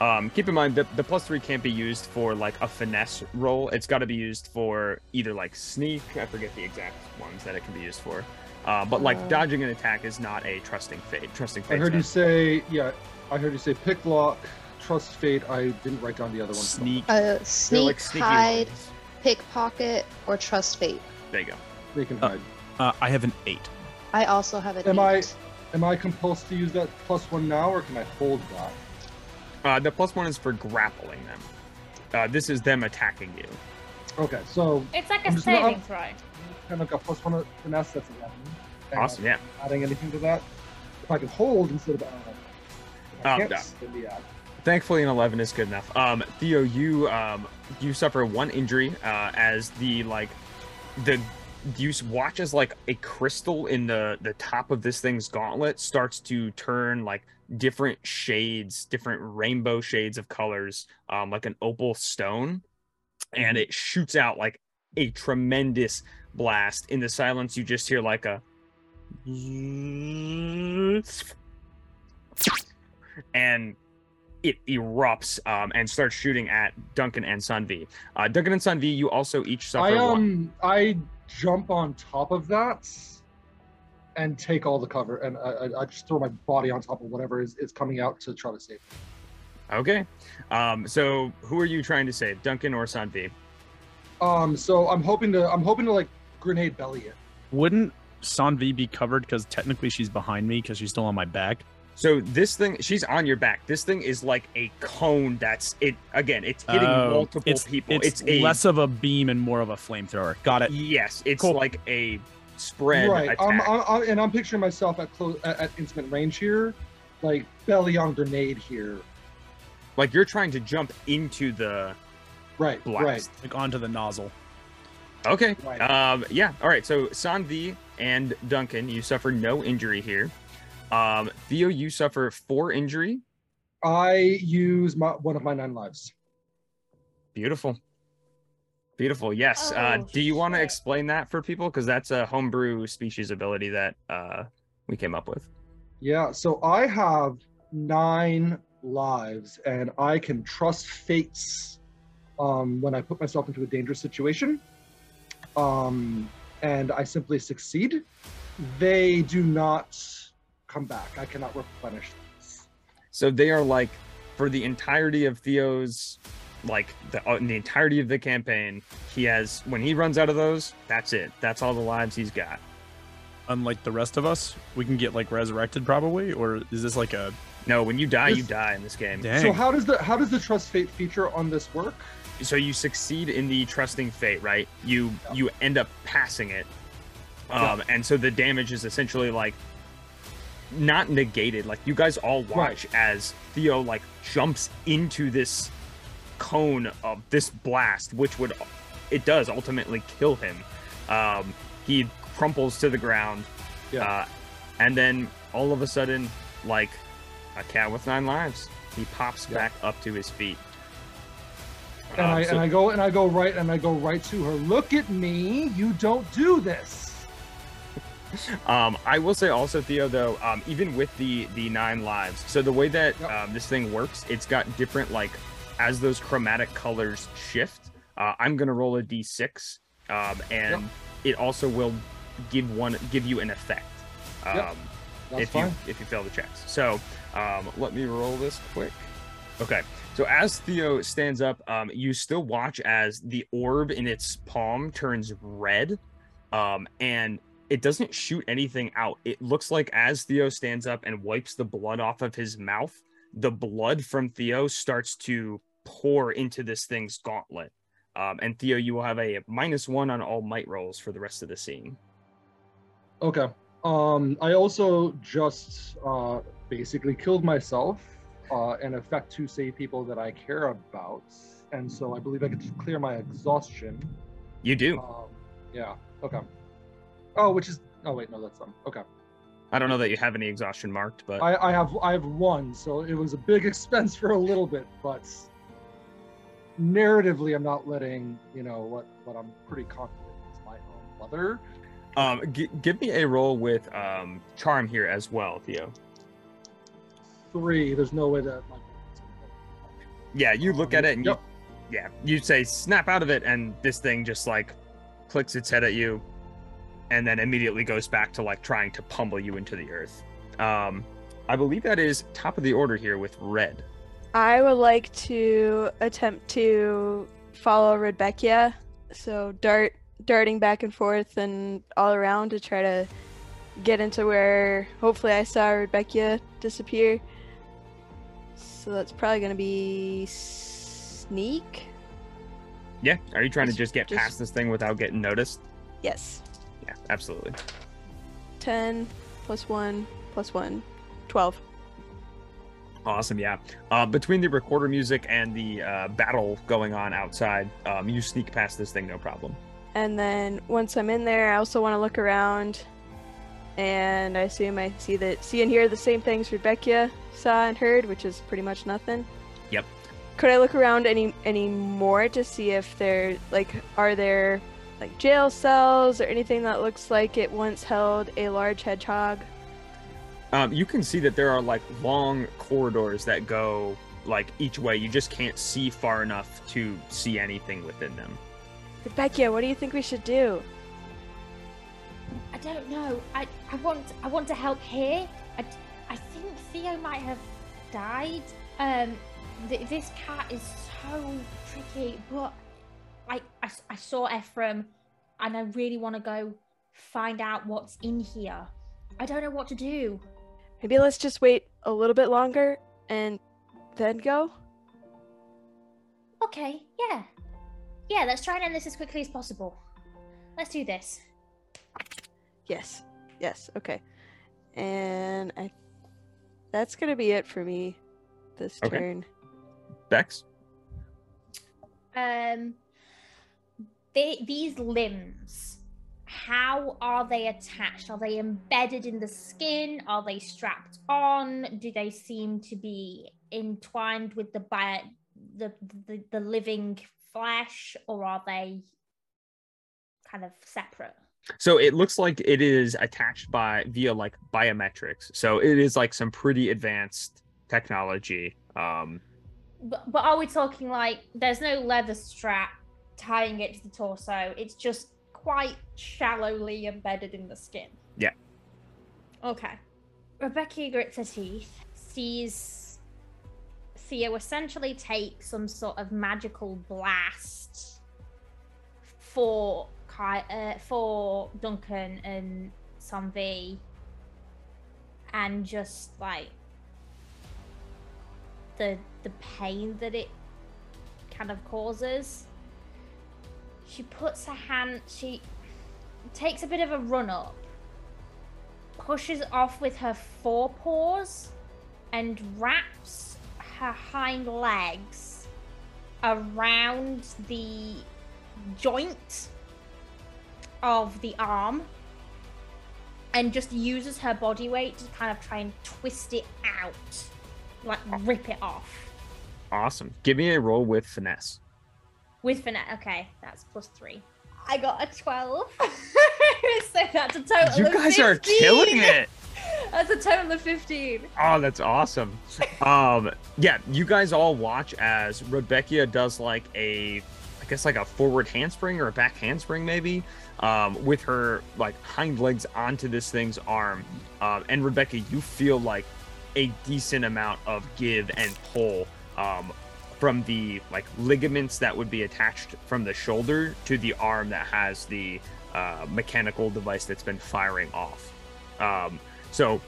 Um, keep in mind that the plus three can't be used for like a finesse roll. It's got to be used for either like sneak. I forget the exact ones that it can be used for. Uh, but like Uh. dodging an attack is not a trusting fate. Trusting fate. I heard you say, yeah, I heard you say pick lock, trust fate. I didn't write down the other ones. Sneak. Uh, They're sneak, like sneaky hide, ones. Pickpocket, or trust fate. There you go. They can Uh, hide. Uh, I have an eight. I also have an Am I- eight. Am I compulsed to use that plus one now, or can I hold that? Uh, the plus one is for grappling them. Uh, this is them attacking you. Okay, so It's like a I'm just saving not- throw. kind of got plus one finesse. That's eleven. And Awesome, yeah. Adding anything to that? If I can hold instead of uh, if I Um, can't, no. then yeah. Thankfully, an eleven is good enough. Um, Theo, you um, you suffer one injury uh, as the like the you watch as like a crystal in the the top of this thing's gauntlet starts to turn like different shades, different rainbow shades of colors, um, like an opal stone, and it shoots out like a tremendous blast. In the silence, you just hear like a and it erupts um, and starts shooting at Duncan and Sanvi. Uh, Duncan and Sanvi, you also each suffer I one. um I jump on top of that and take all the cover, and I, I, I just throw my body on top of whatever is, is coming out to try to save. Okay. Um, so who are you trying to save, Duncan or Sanvi? Um, so I'm hoping to I'm hoping to like grenade belly it. Wouldn't Sanvi be covered because technically she's behind me because she's still on my back? So this thing, she's on your back. This thing is like a cone. That's it. Again, it's hitting Oh, multiple it's, people. It's, It's, a less of a beam and more of a flamethrower. Got it. yes. It's Cool. like a spread right. attack. I'm, I'm, I'm, and I'm picturing myself at close at, at intimate range here, like belly on grenade here. like you're trying to jump into the Right. blast. Like onto the nozzle. Okay. Right. Um, yeah. All right. So Sanvi and Duncan, you suffer no injury here. Um, Theo, you suffer four injury. I use my one of my nine lives. Beautiful. Beautiful. Yes. uh, Oh, do you want to explain that for people? Because that's a homebrew species ability that uh, we came up with. Yeah. So I have nine lives, and I can trust fates um, when I put myself into a dangerous situation. Um, and I simply succeed. They do not come back. I cannot replenish these. So they are like for the entirety of Theo's, like the uh, in the entirety of the campaign, he has when he runs out of those, that's it. That's all the lives he's got. Unlike the rest of us, we can get like resurrected probably, or is this like a No, when you die, you die in this game. dang? So how does the how does the trust fate feature on this work? so you succeed in the trusting fate right you you end up passing it um and so the damage is essentially like not negated like you guys all watch as theo like jumps into this cone of this blast which would it does ultimately kill him um he crumples to the ground Yeah. uh, and then all of a sudden like a cat with nine lives he pops Yeah. back up to his feet And Um, I so- and I go and I go right and I go right to her. Look at me! You don't do this. Um, I will say also, Theo, though, um, even with the the nine lives, so the way that Yep. um, this thing works, it's got different like as those chromatic colors shift. Uh, I'm gonna roll a d6, um, and Yep. it also will give one give you an effect. Um, Yep. If fine. you if you fail the checks. So um, let me roll this quick. Okay. So as Theo stands up, um, you still watch as the orb in its palm turns red, um, and it doesn't shoot anything out. It looks like as Theo stands up and wipes the blood off of his mouth, the blood from Theo starts to pour into this thing's gauntlet. Um, and Theo, you will have a minus one on all might rolls for the rest of the scene. Okay. Um, I also just uh, basically killed myself uh, in effect to save people that I care about, and so I believe I could clear my exhaustion. You do. Um, yeah. Okay. Oh, which is. Oh wait, no, that's um. Okay. I don't know that you have any exhaustion marked, but I, I have I have one, so it was a big expense for a little bit, but narratively, I'm not letting you know what what I'm pretty confident is my own mother. um, g- give me a roll with um, charm here as well, Theo. Three. There's no way that my. Yeah, you look at it and Yep. you, yeah, you say snap out of it, and this thing just like clicks its head at you, and then immediately goes back to like trying to pummel you into the earth. Um, I believe that is top of the order here with red. I would like to attempt to follow Rebecca, so dart darting back and forth and all around to try to get into where hopefully I saw Rebecca disappear. So that's probably gonna be sneak. Yeah, are you trying to Just- just get just- past this thing without getting noticed? Yes. Yeah, absolutely. 10 plus 1 plus 1. 12. Awesome, yeah. Uh, between the recorder music and the uh, battle going on outside, um, you sneak past this thing no problem. And then once I'm in there, I also want to look around. And I assume I see that see and hear the same things Rebecca saw and heard, which is pretty much nothing. Yep. Could I look around any any more to see if there like are there like jail cells or anything that looks like it once held a large hedgehog? Um, you can see that there are like long corridors that go like each way. You just can't see far enough to see anything within them. Rebecca, what do you think we should do? I don't know. I, I want I want to help here. I, I think Theo might have died. Um, th- this cat is so tricky, but I, I s- I saw Ephraim, and I really want to go find out what's in here. I don't know what to do. Maybe let's just wait a little bit longer and then go? Okay, yeah, yeah. Let's try and end this as quickly as possible. Let's do this. Yes. Yes. Okay. And I that's going to be it for me this Okay. turn. Bex? Um, they, these limbs, how are they attached? Are they embedded in the skin? Are they strapped on? Do they seem to be entwined with the bio, the, the the living flesh, or are they kind of separate? So it looks like it is attached by via like biometrics. So it is like some pretty advanced technology. Um, But, but are we talking like there's no leather strap tying it to the torso? It's just quite shallowly embedded in the skin. Yeah. Okay. Rebecca grits her teeth, sees Theo essentially take some sort of magical blast for Kai, uh, for Duncan and Sanvi, and just like the the pain that it kind of causes. She puts her hand. She takes a bit of a run up, pushes off with her forepaws, and wraps her hind legs around the joint of the arm and just uses her body weight to kind of try and twist it out like rip it off awesome. Give me a roll with finesse. With finesse. Okay, that's plus three. I got a twelve, so that's a total. You of guys are killing it. That's a total of fifteen. Oh, that's awesome. Um, yeah, you guys all watch as Rebecca does like a, I guess like a forward handspring or a back handspring maybe, um, with her like hind legs onto this thing's arm. Um, and Rebecca, you feel like a decent amount of give and pull um, from the like ligaments that would be attached from the shoulder to the arm that has the uh, mechanical device that's been firing off. Um, so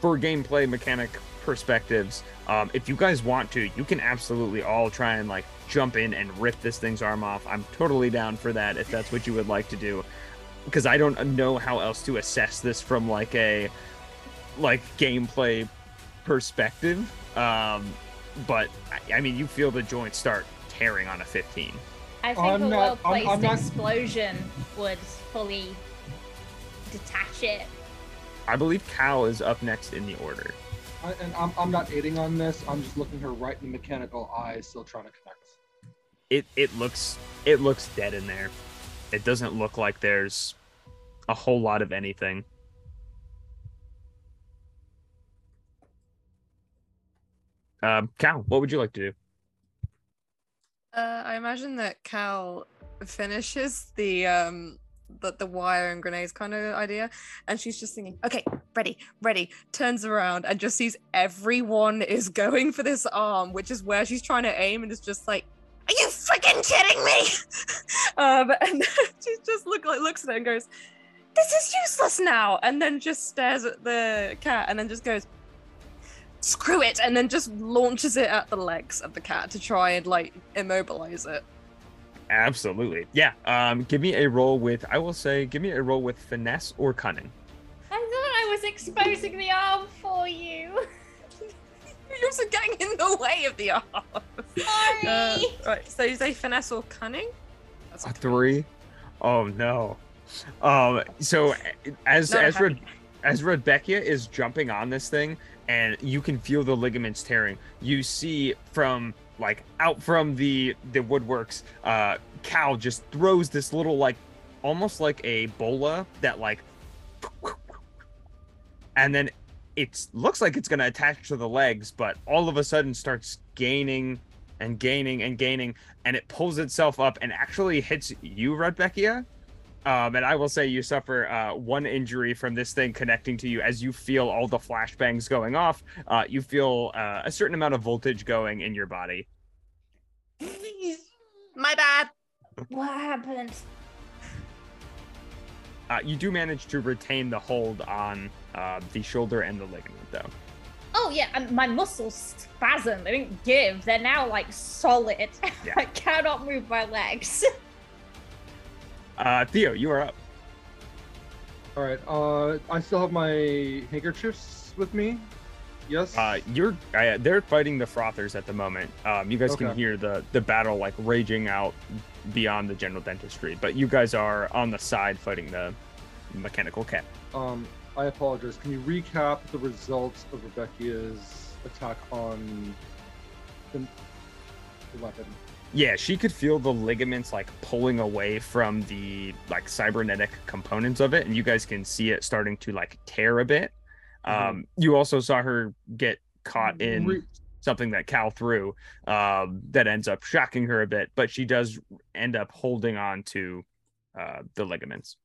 for gameplay mechanic perspectives, um, if you guys want to, you can absolutely all try and like jump in and rip this thing's arm off. I'm totally down for that if that's what you would like to do. because I don't know how else to assess this from like a like gameplay perspective. Um, but I, I mean, you feel the joints start tearing on a 15. I think I'm a well placed not- explosion would fully detach it. I believe Cal is up next in the order. I, and I'm, I'm not aiding on this. I'm just looking her right in the mechanical eye, still trying to connect. It it looks it looks dead in there. It doesn't look like there's a whole lot of anything. Um, Cal, what would you like to do? Uh, I imagine that Cal finishes the um the, the wire and grenades kind of idea, and she's just thinking, okay, ready, ready. Turns around and just sees everyone is going for this arm, which is where she's trying to aim, and is just like, are you freaking kidding me? um, and she just look like looks at it and goes, this is useless now, and then just stares at the cat, and then just goes. Screw it, and then just launches it at the legs of the cat to try and like immobilize it. Absolutely. Yeah. Um, give me a roll with I will say give me a roll with finesse or cunning. I thought I was exposing the arm for you. You're also getting in the way of the arm. Sorry. Uh, right, so you say finesse or cunning? That's A three. Oh no. Um. So as Not a as Red, happy- as Rebecca is jumping on this thing, and you can feel the ligaments tearing. You see from like out from the the woodworks, uh, Cal just throws this little like almost like a bola that like, and then it looks like it's gonna attach to the legs, but all of a sudden starts gaining and gaining and gaining, and it pulls itself up and actually hits you, Rudbeckia. Um, and I will say you suffer uh, one injury from this thing connecting to you as you feel all the flashbangs going off. Uh, you feel uh, a certain amount of voltage going in your body. My bad. What happened? Uh, you do manage to retain the hold on uh, the shoulder and the ligament, though. Oh yeah, and my muscles spasm. They didn't give. They're now like solid. Yeah. I cannot move my legs. Uh, Theo, you are up. All right. Uh, I still have my handkerchiefs with me. Yes. Uh, you're uh, they're fighting the frothers at the moment. Um, you guys can hear the the battle like raging out beyond the general dentistry, but you guys are on the side fighting the mechanical cat. Um, I apologize. Can you recap the results of Rebecca's attack on the, the weapon? Yeah, she could feel the ligaments like pulling away from the like cybernetic components of it, and you guys can see it starting to like tear a bit. Mhm. Um, you also saw her get caught in Re- something that Cal threw um, that ends up shocking her a bit, but she does end up holding on to uh, the ligaments.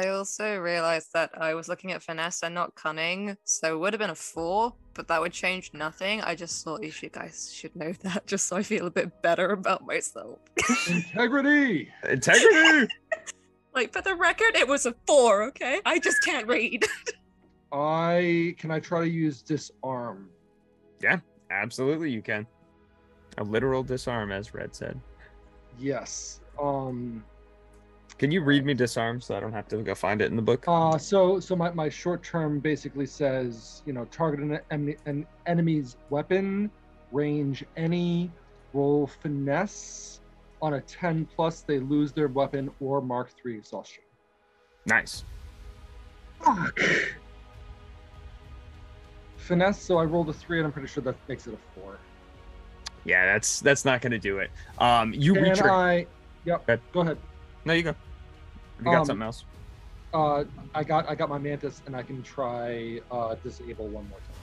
I also realized that I was looking at finesse and not cunning, so it would have been a four, but that would change nothing. I just thought you should guys should know that, just so I feel a bit better about myself. Integrity. Integrity. like for the record, it was a four. Okay, I just can't read. I can I try to use disarm. Yeah, absolutely, you can. A literal disarm, as Red said. Yes. Um. Can you read me disarm so I don't have to go find it in the book? Uh. So so my, my short term basically says you know target an, en- an enemy's weapon, range any, roll finesse. On a ten plus, they lose their weapon or mark three exhaustion. Nice. Fuck. Finesse. So I rolled a three, and I'm pretty sure that makes it a four. Yeah, that's that's not gonna do it. Um, you and reach your. I. Yep. Good. Go ahead. No, you go. If you got Um, something else. Uh, I got I got my mantis, and I can try uh, disable one more time.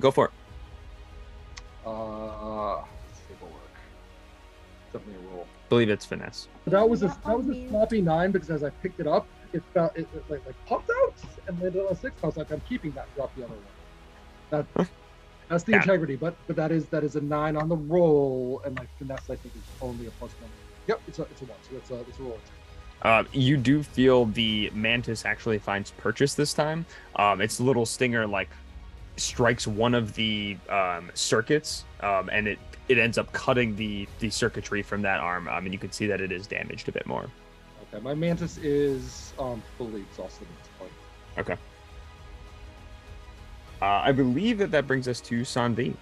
Go for it. Uh, disable work. Definitely a roll. believe it's finesse. That was a that was a mute. sloppy nine because as I picked it up, it felt it, it like, like popped out and landed on a six. I was like, I'm keeping that. Drop the other one. That that's the Yeah. integrity, but but that is that is a nine on the roll, and like finesse I think is only a plus one. Yep, it's a it's a one, so it's a it's a roll. Uh, you do feel the mantis actually finds purchase this time. Um, its little stinger like strikes one of the um, circuits, um, and it it ends up cutting the the circuitry from that arm. Um, and you can see that it is damaged a bit more. Yeah, my mantis is um, fully exhausted at this point. Okay. Uh, I believe that that brings us to Sanvi.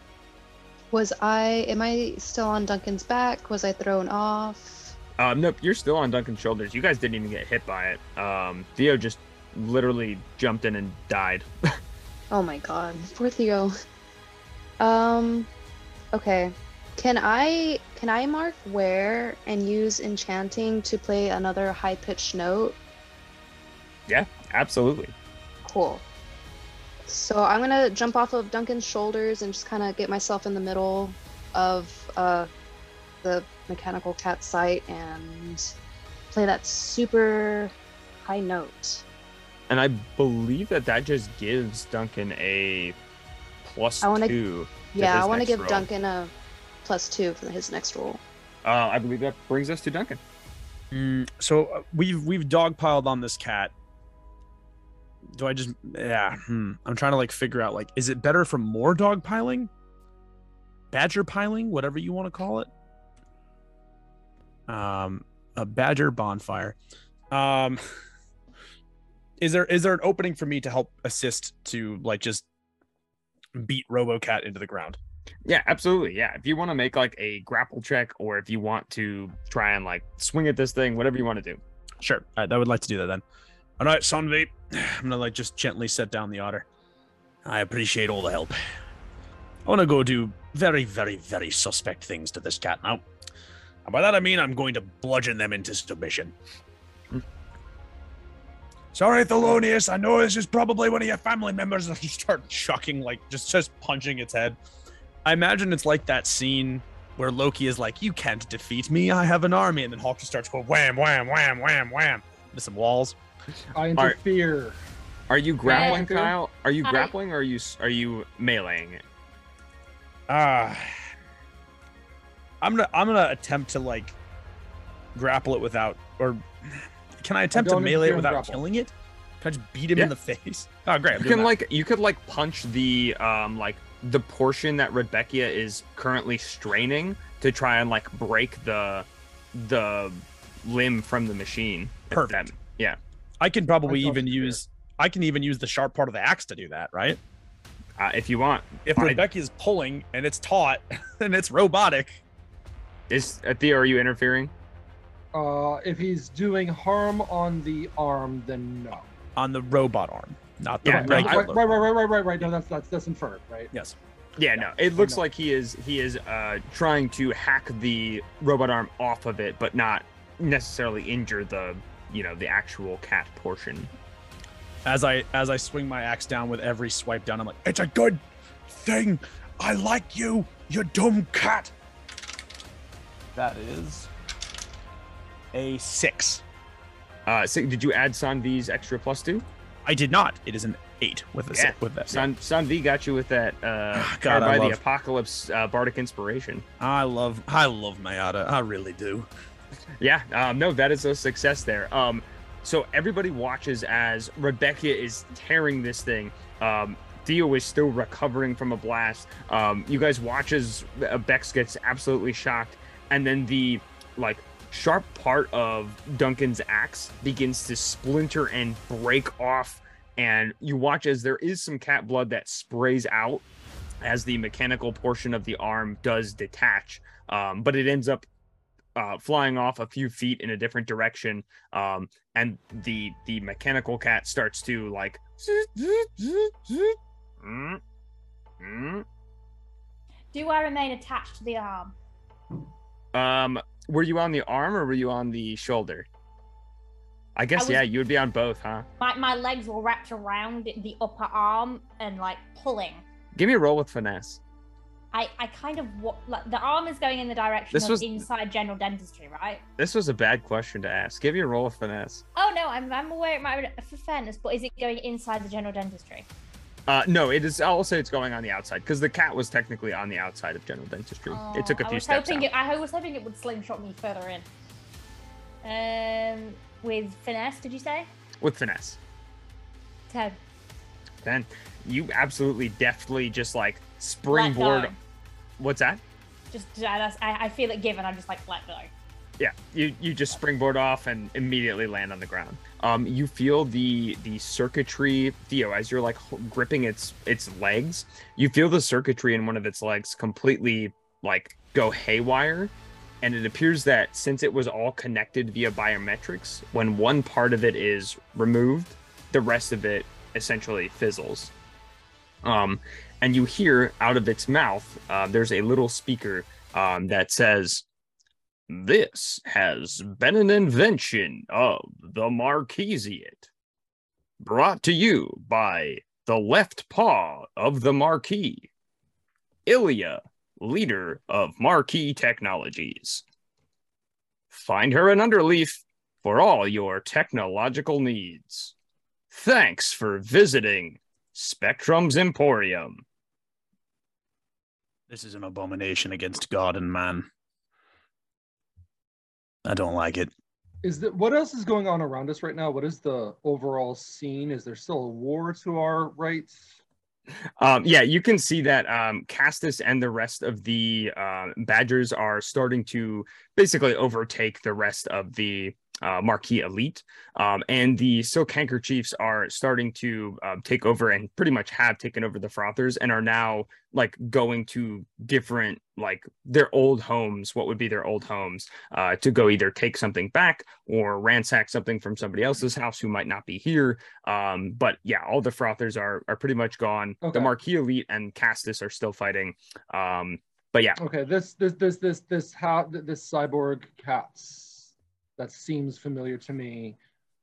Was I? Am I still on Duncan's back? Was I thrown off? Um, nope, you're still on Duncan's shoulders. You guys didn't even get hit by it. Um, Theo just literally jumped in and died. Oh my god, poor Theo. Um, okay. Can I can I mark where and use enchanting to play another high pitched note? yeah, absolutely. Cool. So I'm gonna jump off of Duncan's shoulders and just kind of get myself in the middle of uh, the mechanical cat site and play that super high note. And I believe that that just gives Duncan a plus I wanna- two. Yeah, I want to give roll. Duncan a plus two for his next roll. Uh, I believe that brings us to Duncan. Mm, so uh, we've we've dogpiled on this cat. Do I just yeah? Hmm. I'm trying to like figure out like is it better for more dog piling, badger piling, whatever you want to call it. Um, a badger bonfire. Um, is there is there an opening for me to help assist to like just beat RoboCat into the ground? Yeah, absolutely. Yeah, if you want to make like a grapple check, or if you want to try and like swing at this thing, whatever you want to do. Sure, I, I would like to do that then. All right, Sanvi, I'm gonna like just gently set down the otter. I appreciate all the help. I want to go do very, very, very suspect things to this cat now. And by that I mean I'm going to bludgeon them into submission. Hmm. Sorry, Thelonious. I know this is probably one of your family members. And you start chucking, like just just punching its head. I imagine it's like that scene where Loki is like, "You can't defeat me. I have an army," and then Hulk just starts going wham, wham, wham, wham, wham into some walls. I interfere. Are you grappling, Andrew? Kyle? Are you grappling, or are you s- are you meleeing it? Ah, I'm gonna I'm gonna attempt to like grapple it without, or can I attempt to don't melee it without grapple. killing it? Can I just beat him Yeah. in the face? Oh, great! I'm You can that. like you could like punch the um like the portion that Rebecca is currently straining to try and like break the the limb from the machine. Perfect. that- yeah. I can probably I even use I can even use the sharp part of the axe to do that, right? Uh, if you want, If I- Rebecca is pulling and it's taut and it's robotic, is uh, Theo, are you interfering? Uh, if he's doing harm on the arm, then no. on the robot arm, not the Yeah, right, right, regular. right, right, right, right, right, right. No, that's that's that's inferred, right? Yes. Yeah, no. It looks no. like he is he is uh trying to hack the robot arm off of it, but not necessarily injure the you know the actual cat portion. As I as I swing my axe down with every swipe down, I'm like, it's a good thing. I like you, you dumb cat. That is a six. Uh, so did you add Sanvi's extra plus two? I did not. It is an eight with a Yeah. with that. San Sanvi got you with that uh God, Powered I by the apocalypse uh, bardic inspiration. I love I love Mayada. I really do. Yeah, um, no, that is a success there. Um, so everybody watches as Rebecca is tearing this thing. Um, Theo is still recovering from a blast. Um, you guys watch as uh, Bex gets absolutely shocked, and then the like sharp part of Duncan's axe begins to splinter and break off. And you watch as there is some cat blood that sprays out as the mechanical portion of the arm does detach. Um, but it ends up uh, flying off a few feet in a different direction, um, and the the mechanical cat starts to like. Do I remain attached to the arm? Um, were you on the arm or were you on the shoulder? I guess was- yeah, you would be on both, huh? My, my legs were wrapped around the upper arm and like pulling. Give me a roll with finesse. I, I kind of like the arm is going in the direction This of was- inside general dentistry, right? This was a bad question to ask. Give me a roll with finesse. Oh no, I'm, I'm aware it might for fairness, but is it going inside the general dentistry? Uh, no, it is. I'll say it's going on the outside because the cat was technically on the outside of general dentistry. it took a Oh, I few was steps hoping. It, I was hoping it would slingshot me further in. Um, with finesse, did you say? with finesse. Ten. Then you absolutely deftly just like springboard. What's that? Just I, I I feel it given. I'm just like let go. yeah, you you just springboard off and immediately land on the ground. Um, you feel the the circuitry, Theo, as you're like gripping its its legs. You feel the circuitry in one of its legs completely like go haywire, and it appears that since it was all connected via biometrics, when one part of it is removed, the rest of it essentially fizzles. Um, and you hear out of its mouth, uh, there's a little speaker um, that says, This has been an invention of the Marquisiate, brought to you by the left paw of the Marquis, Ilya, leader of Marquis Technologies. Find her in Underleaf for all your technological needs. Thanks for visiting Spectrum's Emporium. This is an abomination against God and man. I don't like it. Is that what else is going on around us right now? What is the overall scene? Is there still a war to our right? Um, yeah, you can see that um, Castus and the rest of the uh, Badgers are starting to basically overtake the rest of the uh, Marquis Elite. Um, and the Silk Handkerchiefs are starting to um, take over and pretty much have taken over the Frothers and are now like going to different, like their old homes, what would be their old homes, uh, to go either take something back or ransack something from somebody else's house who might not be here. Um, but yeah, all the Frothers are, are pretty much gone. Okay. The Marquis Elite and Castus are still fighting. Um, but yeah, Okay, this this this this this how this cyborg cats that seems familiar to me.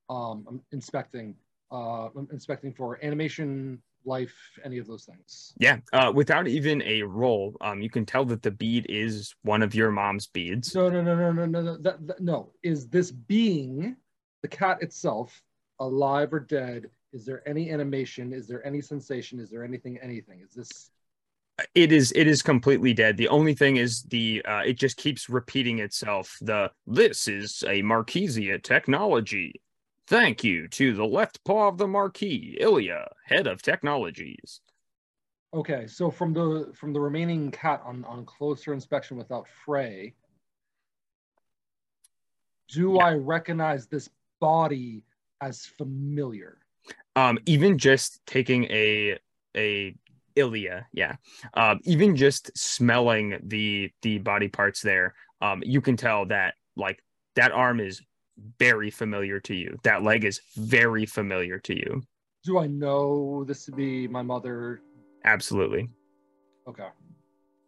Um, I'm inspecting uh, I'm inspecting for animation, life, any of those things. Yeah, uh, without even a roll, um, you can tell that the bead is one of your mom's beads. No, no, no, no, no, no, no. That, that, no. Is this being the cat itself alive or dead? Is there any animation? Is there any sensation? Is there anything? Anything? Is this? It is it is completely dead. The only thing is the uh, it just keeps repeating itself. The this is a Marquisia technology. Thank you to the left paw of the Marquis, Ilya, head of technologies. Okay, so from the from the remaining cat on on closer inspection without Frey, do Yeah. I recognize this body as familiar? um even just taking a a Ilya, yeah. Um, even just smelling the the body parts there, um, you can tell that like that arm is very familiar to you. That leg is very familiar to you. Do I know this to be my mother? Absolutely. Okay.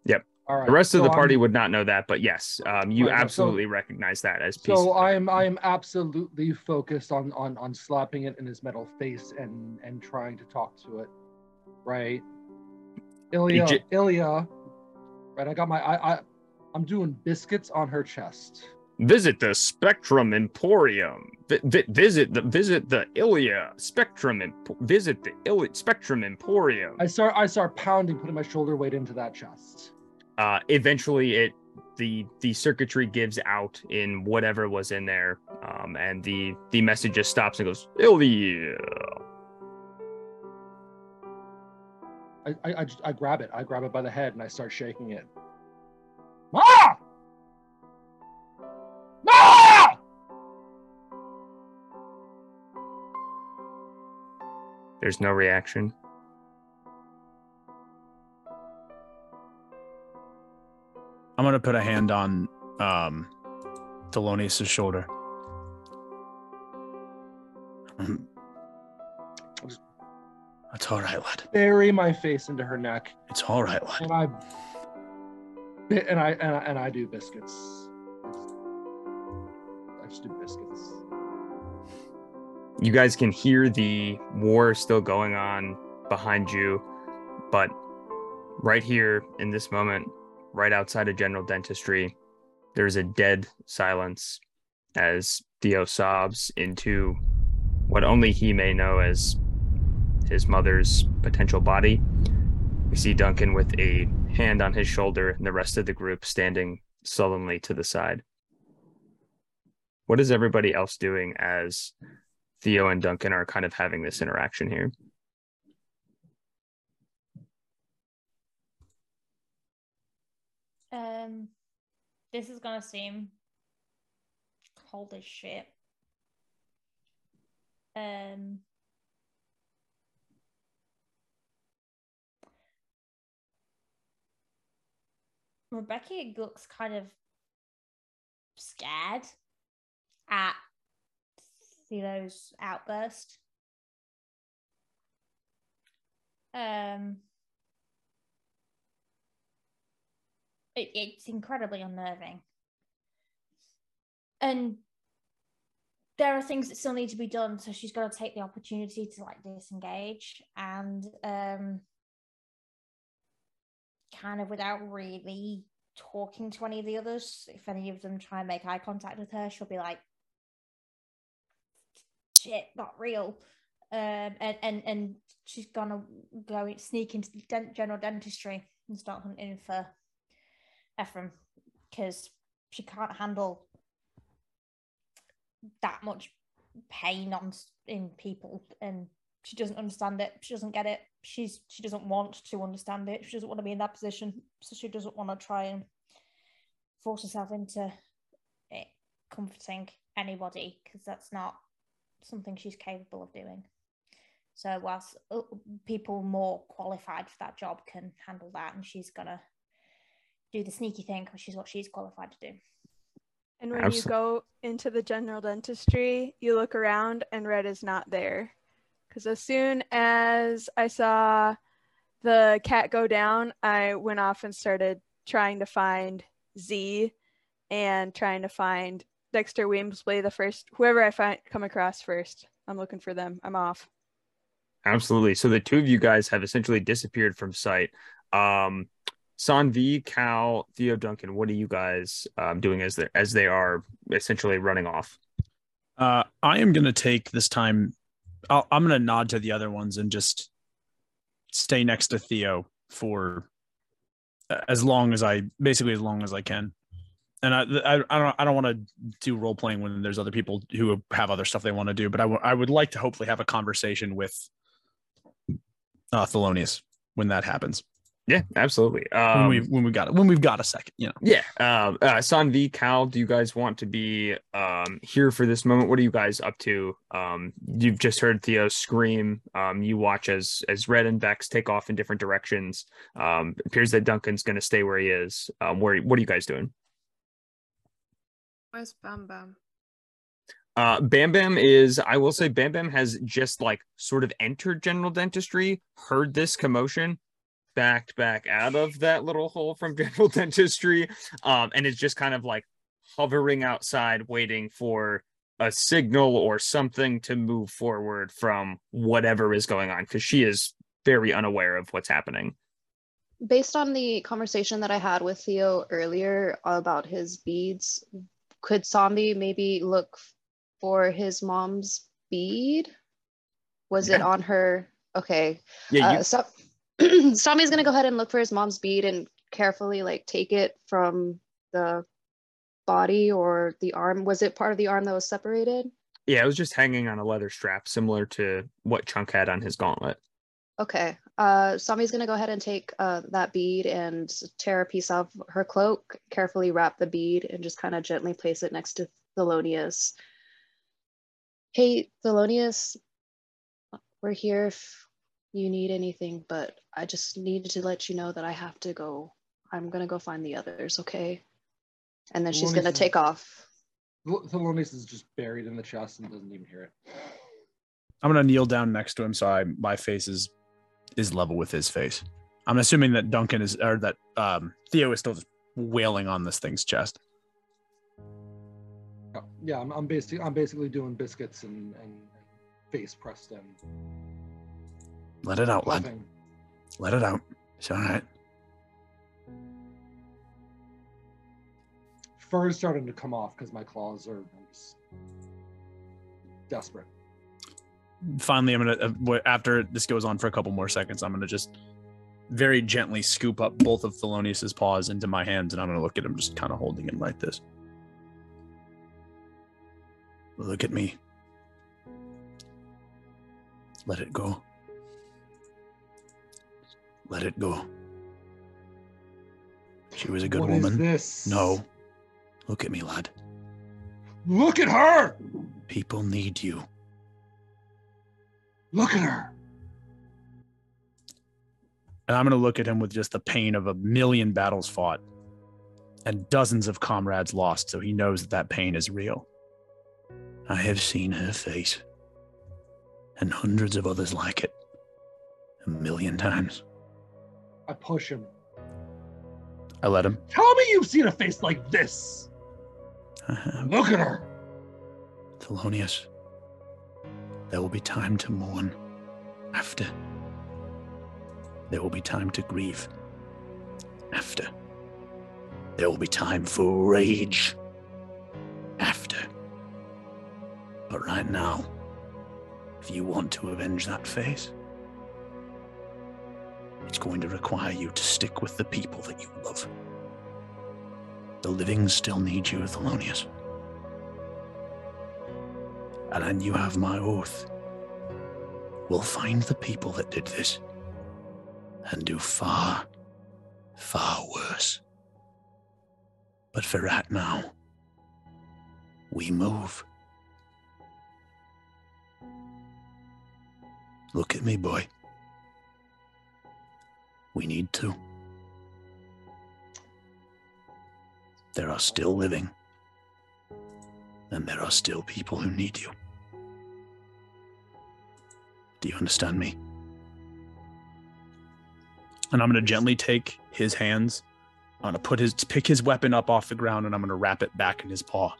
Yep. All right. The rest of the party I'm- would not know that, but yes, um, you Right, right, so- absolutely recognize that as piece. So I'm I'm absolutely focused on on on slapping it in his metal face and and trying to talk to it, right? Ilya, Ilya, right? I got my I I I'm doing biscuits on her chest. Visit the Spectrum Emporium. Vi- visit the visit the Ilya Spectrum. Emp- visit the Ilya Spectrum Emporium. I start I start pounding, putting my shoulder weight into that chest. uh, eventually it the the circuitry gives out in whatever was in there um, and the the message just stops and goes Ilya. I I I, I grab it. I grab it by the head and I start shaking it. Ma! Ma! there's no reaction I'm gonna put a hand on um Thelonious' shoulder. It's all right, lad. Bury my face into her neck It's all right, lad. and I and I and I, and I do biscuits. I just, I just do biscuits. you guys can hear the war still going on behind you but right here in this moment right outside of general dentistry there's a dead silence as theo sobs into what only he may know as his mother's potential body we see duncan with a hand on his shoulder and the rest of the group standing sullenly to the side what is everybody else doing as Theo and Duncan are kind of having this interaction here. Um, this is gonna seem hold his shit. Um. Rebecca looks kind of scared at Theo's outburst. Um, it, it's incredibly unnerving. And there are things that still need to be done, so she's got to take the opportunity to like disengage and um kind of without really talking to any of the others. If any of them try and make eye contact with her, she'll be like, shit, not real. Um, and, and, and she's gonna go sneak into the dent- general dentistry and start hunting for Ephraim because she can't handle that much pain on in people and she doesn't understand it. She doesn't get it. She's she doesn't want to understand it. She doesn't want to be in that position. So she doesn't want to try and force herself into it comforting anybody because that's not something she's capable of doing. So whilst uh, people more qualified for that job can handle that and she's gonna do the sneaky thing which is what she's qualified to do. And when Absol- you go into the general dentistry, you look around and Red is not there. Because as soon as I saw the cat go down, I went off and started trying to find Z and trying to find Dexter Weemsley, the first, whoever I find come across first. I'm looking for them. I'm off. Absolutely. So the two of you guys have essentially disappeared from sight. Um, Sanvi, Cal, Theo, Duncan. What are you guys um, doing as they as they are essentially running off? Uh, I am going to take this time. I'll, I'm going to nod to the other ones and just stay next to Theo for uh, as long as I, basically as long as I can. And I, I, I don't, I don't want to do role playing when there's other people who have other stuff they want to do, but I, w- I would like to hopefully have a conversation with uh, Thelonious when that happens. Yeah, absolutely. when Um, we when we got it when we've got a second, you know. Yeah. Um, uh, Sanvi, Cal, do you guys want to be um, here for this moment? What are you guys up to? Um, you've just heard Theo scream. Um, you watch as as Red and Bex take off in different directions. Um, it appears that Duncan's going to stay where he is. Um, where what are you guys doing? Where's Bam Bam? Uh, Bam Bam is, I will say, Bam Bam has just like sort of entered general dentistry, heard this commotion, backed back out of that little hole from general dentistry, um, and is just kind of like hovering outside, waiting for a signal or something to move forward from whatever is going on, because she is very unaware of what's happening. Based on the conversation that I had with Theo earlier about his beads, could Zombie maybe look for his mom's bead? Was it on her? Okay. Yeah, you, Uh, so Zombie's gonna go ahead and look for his mom's bead and carefully like take it from the body or the arm. Was it part of the arm that was separated? yeah, it was just hanging on a leather strap, similar to what Chunk had on his gauntlet. Okay. Uh, Zombie's gonna go ahead and take uh, that bead and tear a piece off her cloak, carefully wrap the bead, and just kind of gently place it next to Thelonious. Hey, Thelonious, we're here if you need anything, but I just needed to let you know that I have to go. I'm gonna go find the others, okay? And then she's Thelonious gonna is- take off. Thel- Thelonious is just buried in the chest and doesn't even hear it. I'm gonna kneel down next to him so I my face is is level with his face. I'm assuming that Duncan is or that um Theo is still just wailing on this thing's chest. Yeah, Yeah, I'm, I'm basically I'm basically doing biscuits and, and, and face pressed and Let it out, lad. puffing. Let it out. It's all right. Fur is starting to come off because my claws are just desperate. Finally, I'm gonna uh, after this goes on for a couple more seconds, I'm gonna just very gently scoop up both of Thelonious's paws into my hands, and I'm gonna look at him, just kind of holding him like this. Look at me. Let it go. Let it go. She was a good What is woman. this? No. Look at me, lad. Look at her! People need you. Look at her! And I'm going to look at him with just the pain of a million battles fought and dozens of comrades lost, so he knows that that pain is real. I have seen her face and hundreds of others like it a million times. I push him. I let him. Tell me you've seen a face like this! Uh-huh. Look at her! Thelonious, there will be time to mourn after. There will be time to grieve after. There will be time for rage after. But right now, if you want to avenge that face, it's going to require you to stick with the people that you love. The living still need you, Thelonious. And then you have my oath. We'll find the people that did this and do far, far worse. But for right now, we move. Look at me, boy. We need to. There are still living, and there are still people who need you. Do you understand me? And I'm going to gently take his hands. I'm going to put his pick his weapon up off the ground and I'm going to wrap it back in his paw.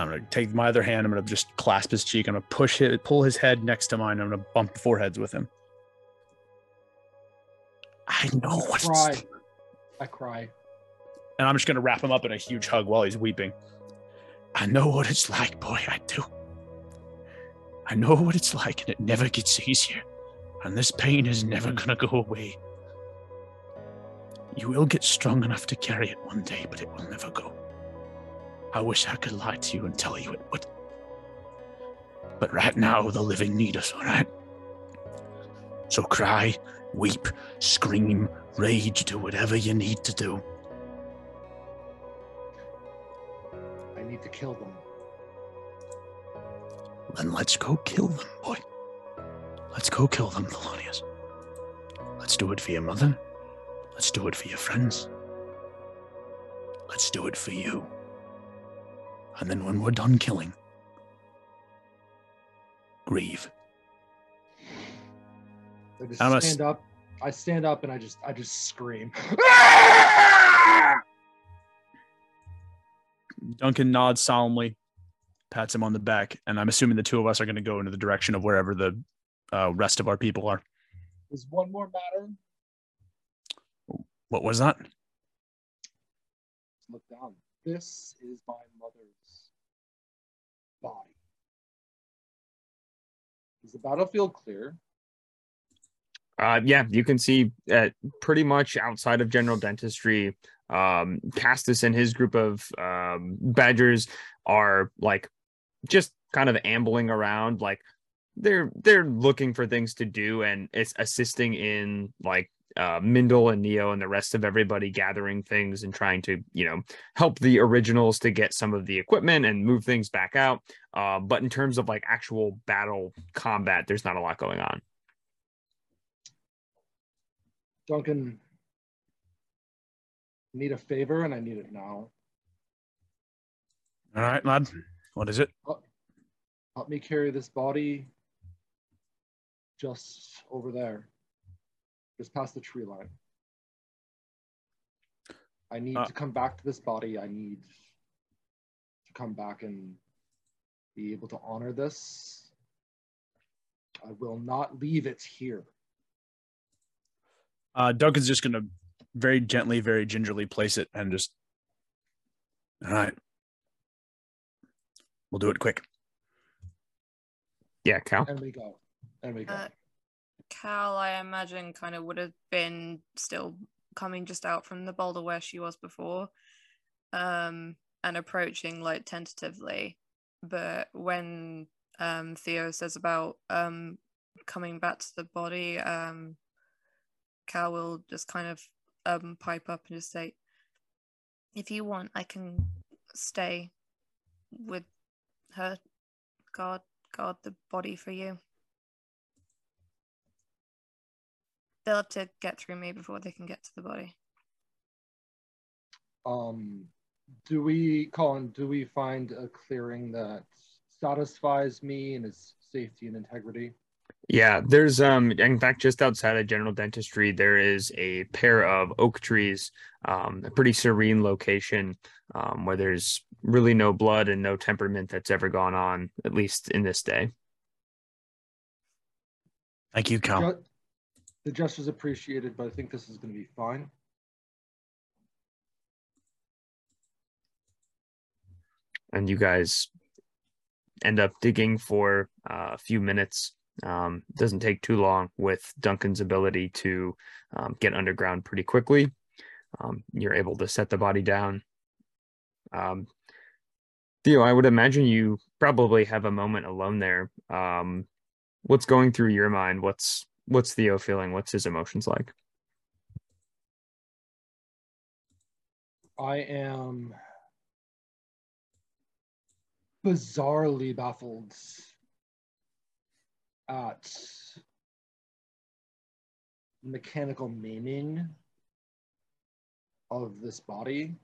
And I'm going to take my other hand. I'm going to just clasp his cheek. I'm going to push it, pull his head next to mine. I'm going to bump foreheads with him. I know what Cry. it's I cry. and I'm just gonna wrap him up in a huge hug while he's weeping. I know what it's like, boy, I do. I know what it's like, and it never gets easier. And this pain is never gonna go away. You will get strong enough to carry it one day, but it will never go. I wish I could lie to you and tell you it would. But right now, the living need us, alright? So cry, weep, scream, rage, do whatever you need to do. I need to kill them. Then let's go kill them, boy. Let's go kill them, Thelonious. Let's do it for your mother. Let's do it for your friends. Let's do it for you. And then when we're done killing, grieve. I just I'm a s- stand up. I stand up and I just I just scream. Duncan nods solemnly, pats him on the back, and I'm assuming the two of us are going to go into the direction of wherever the uh, rest of our people are. There's one more matter. What was that? Look down. This is my mother's body. Is the battlefield clear? Uh, yeah, you can see uh, pretty much outside of general dentistry, um, Castus and his group of um, badgers are like just kind of ambling around, like they're they're looking for things to do, and it's assisting in like uh, Mindle and Neo and the rest of everybody gathering things and trying to you know help the originals to get some of the equipment and move things back out. Uh, but in terms of like actual battle combat, there's not a lot going on. Duncan, I need a favor and I need it now. All right, lad. What is it? Help me carry this body just over there, just past the tree line. I need Uh, to come back to this body. I need to come back and be able to honor this. I will not leave it here. Uh, Duncan's just going to very gently, very gingerly place it and just. All right. We'll do it quick. Yeah, Cal. And we go. And we go. Uh, Cal, I imagine, kind of would have been still coming just out from the boulder where she was before, um, and approaching like tentatively. But when um, Theo says about um, coming back to the body, um, Cal will just kind of um, pipe up and just say, If you want, I can stay with her, guard guard the body for you. They'll have to get through me before they can get to the body. Um, do we, Colin? Do we find a clearing that satisfies me and its safety and integrity? Yeah, there's um in fact just outside of general dentistry there is a pair of oak trees, um a pretty serene location um where there's really no blood and no temperament that's ever gone on at least in this day. Thank you, Cal. The gesture's appreciated, but I think this is going to be fine. And you guys end up digging for uh, a few minutes. Um, doesn't take too long with Duncan's ability to um, get underground pretty quickly. Um, you're able to set the body down. Um, Theo, I would imagine you probably have a moment alone there. Um, what's going through your mind? What's what's Theo feeling? What's his emotions like? I am bizarrely baffled at mechanical meaning of this body,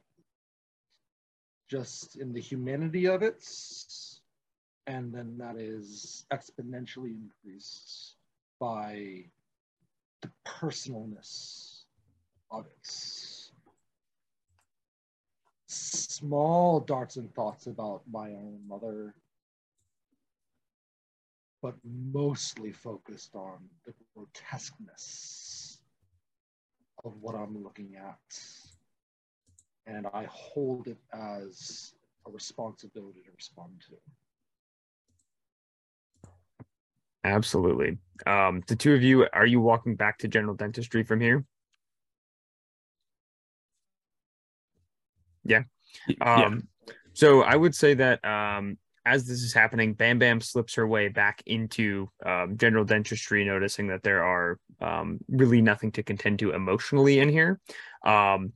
just in the humanity of it, and then that is exponentially increased by the personalness of it small darts and thoughts about my own mother, but mostly focused on the grotesqueness of what I'm looking at. And I hold it as a responsibility to respond to. Absolutely. Um, the two of you, are you walking back to general dentistry from here? Yeah. Um, so I would say that um, as this is happening, Bam Bam slips her way back into um, general dentistry, noticing that there are um, really nothing to contend to emotionally in here. Um,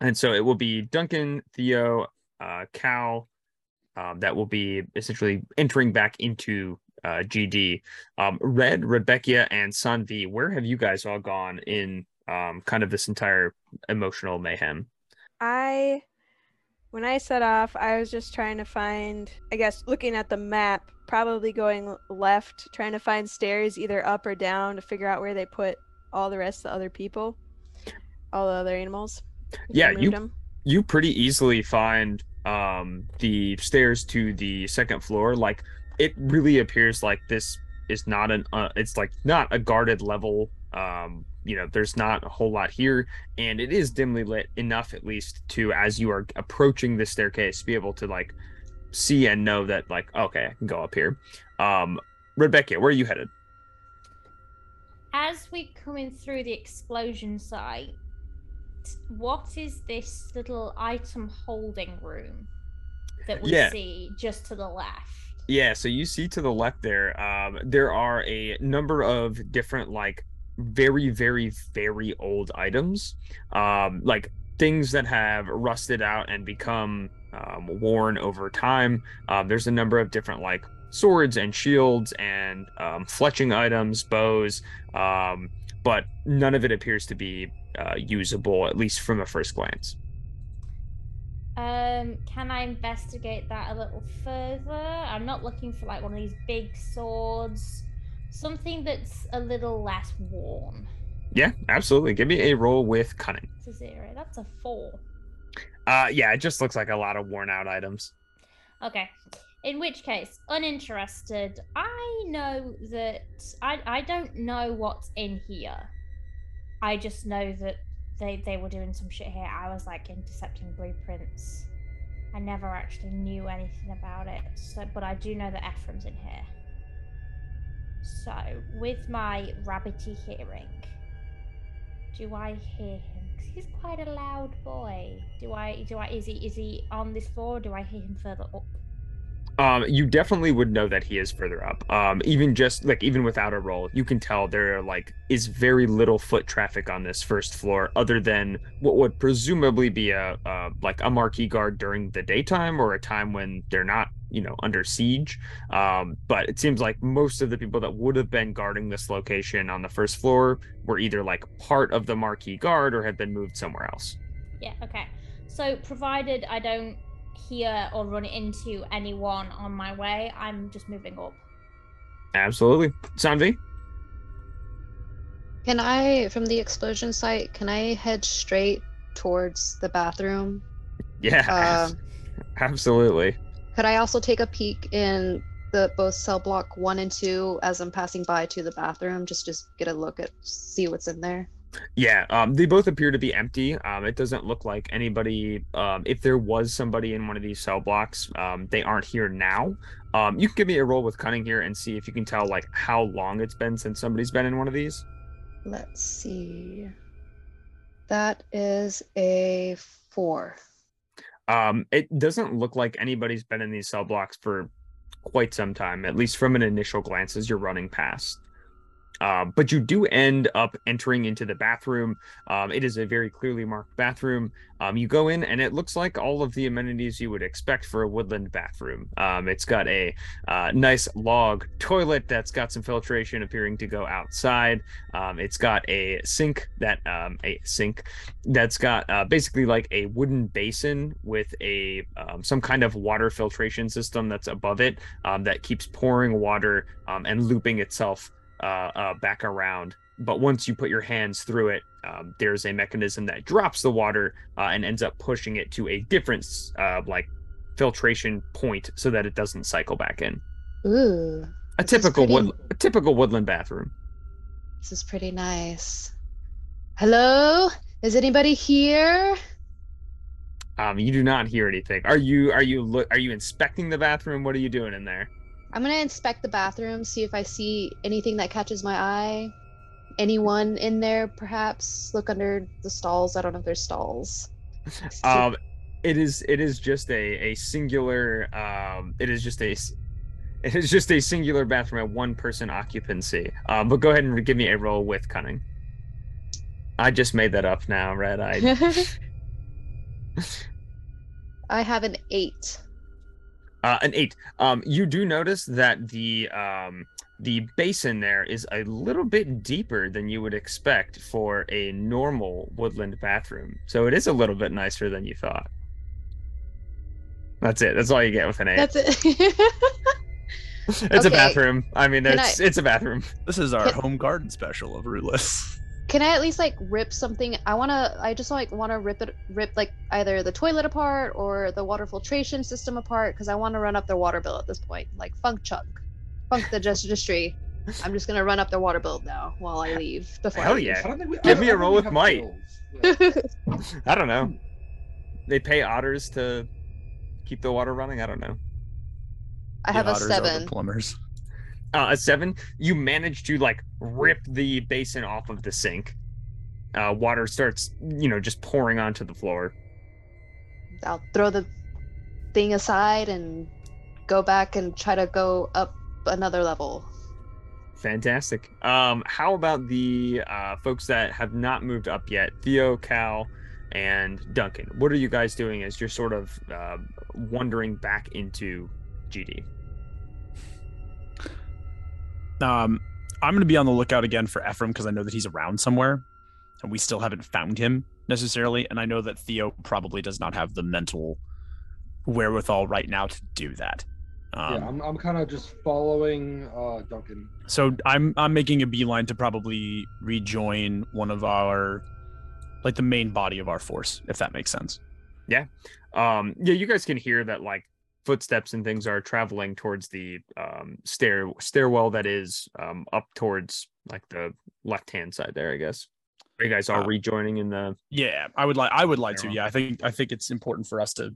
and so it will be Duncan, Theo, uh, Cal, um, that will be essentially entering back into uh, GD. Um, Red, Rebecca, and Sanvi, where have you guys all gone in um, kind of this entire emotional mayhem? I when I set off, I was just trying to find, I guess, looking at the map, probably going left, trying to find stairs either up or down to figure out where they put all the rest of the other people, all the other animals. Yeah, you 'em. you pretty easily find um the stairs to the second floor like it really appears like this is not an uh, it's like not a guarded level um you know there's not a whole lot here and it is dimly lit enough at least to as you are approaching the staircase be able to like see and know that like okay i can go up here um rebecca where are you headed As we coming through the explosion site, what is this little item holding room that we Yeah. see just to the left? Yeah, so you see to the left there, um, there are a number of different, like, very, very, very old items, um, like things that have rusted out and become um, worn over time. Um, there's a number of different, like, swords and shields and um, fletching items, bows, um, but none of it appears to be uh, usable, at least from a first glance. Um, can I investigate that a little further? I'm not looking for like one of these big swords. Something that's a little less worn. Yeah, absolutely. Give me a roll with cunning. It's a zero. That's a four. Uh, yeah, it just looks like a lot of worn out items. Okay. In which case, uninterested. I know that I I don't know what's in here. I just know that they they were doing some shit here. I was like intercepting blueprints. I never actually knew anything about it. So, but I do know that Ephraim's in here. So, with my rabbity hearing, do I hear him? 'Cause he's quite a loud boy. Do I? Do I? Is he? Is he on this floor? Or do I hear him further up? Um, you definitely would know that he is further up. Um, even just like even without a roll, you can tell there like is very little foot traffic on this first floor, other than what would presumably be a uh, like a Marquis guard during the daytime or a time when they're not, you know, under siege. Um, but it seems like most of the people that would have been guarding this location on the first floor were either like part of the Marquis guard or have been moved somewhere else. Yeah, okay. So provided I don't hear or run into anyone on my way, I'm just moving up. Absolutely, Sanvi. Can I, from the explosion site, can I head straight towards the bathroom? Yeah, Um, absolutely. Could I also take a peek in the both cell block one and two as I'm passing by to the bathroom, just just get a look at see what's in there? Yeah, um, they both appear to be empty. Um, it doesn't look like anybody. Um, if there was somebody in one of these cell blocks, um, they aren't here now. Um, you can give me a roll with cunning here and see if you can tell like how long it's been since somebody's been in one of these. Let's see. That is a four. Um, it doesn't look like anybody's been in these cell blocks for quite some time, at least from an initial glance as you're running past. Um, but you do end up entering into the bathroom. Um, it is a very clearly marked bathroom. Um, you go in, and it looks like all of the amenities you would expect for a woodland bathroom. Um, it's got a uh, nice log toilet that's got some filtration appearing to go outside. Um, it's got a sink that um, a sink that's got uh, basically like a wooden basin with a some kind of water filtration system that's above it that keeps pouring water and looping itself uh, uh, back around. But once you put your hands through it, um, there's a mechanism that drops the water uh, and ends up pushing it to a different uh, like filtration point so that it doesn't cycle back in. Ooh, A typical pretty- wood, a typical woodland bathroom. this is pretty nice. Hello? Is anybody here? Um, you do not hear anything. Are you are you look are you inspecting the bathroom? What are you doing in there? I'm gonna inspect the bathroom, see if I see anything that catches my eye. Anyone in there, perhaps? Look under the stalls. I don't know if there's stalls. Um, it is it is just a a singular um it is just a. It is just a singular bathroom at one person occupancy. Um, but go ahead and give me a roll with cunning. I just made that up now, Red Eye. I have an eight. Uh, an eight. Um, you do notice that the um the basin there is a little bit deeper than you would expect for a normal woodland bathroom. So it is a little bit nicer than you thought. That's it. That's all you get with an eight. That's it. it's a bathroom. I mean, Can it's it's a bathroom. This is our Can- home garden special of Rootless. Can I at least like rip something? I wanna. I just like wanna rip it, rip like either the toilet apart or the water filtration system apart because I want to run up their water bill at this point. Like funk chunk, funk the just registry. I'm just gonna run up their water bill now while I leave. Before I Hell leave. yeah. I don't think we, Give I me a don't roll with might. Yeah. I don't know. Hmm. They pay otters to keep the water running. I don't know. I The have a otters are the seven. plumbers. Uh, a seven. You manage to like rip the basin off of the sink. Uh, water starts, you know, just pouring onto the floor. I'll throw the thing aside and go back and try to go up another level. Fantastic. Um, how about the uh, folks that have not moved up yet? Theo, Cal, and Duncan. What are you guys doing as you're sort of uh, wandering back into GD? Um, I'm going to be on the lookout again for Ephraim because I know that he's around somewhere, and we still haven't found him necessarily. And I know that Theo probably does not have the mental wherewithal right now to do that. Um, yeah, I'm, I'm kind of just following uh, Duncan. So I'm I'm making a beeline to probably rejoin one of our, like the main body of our force, if that makes sense. Yeah, um, yeah, you guys can hear that like footsteps and things are traveling towards the um, stair stairwell that is um, up towards like the left hand side there. I guess. Are you guys are Uh, rejoining in the? Yeah, I would like I would like to. Yeah, I think I think it's important for us to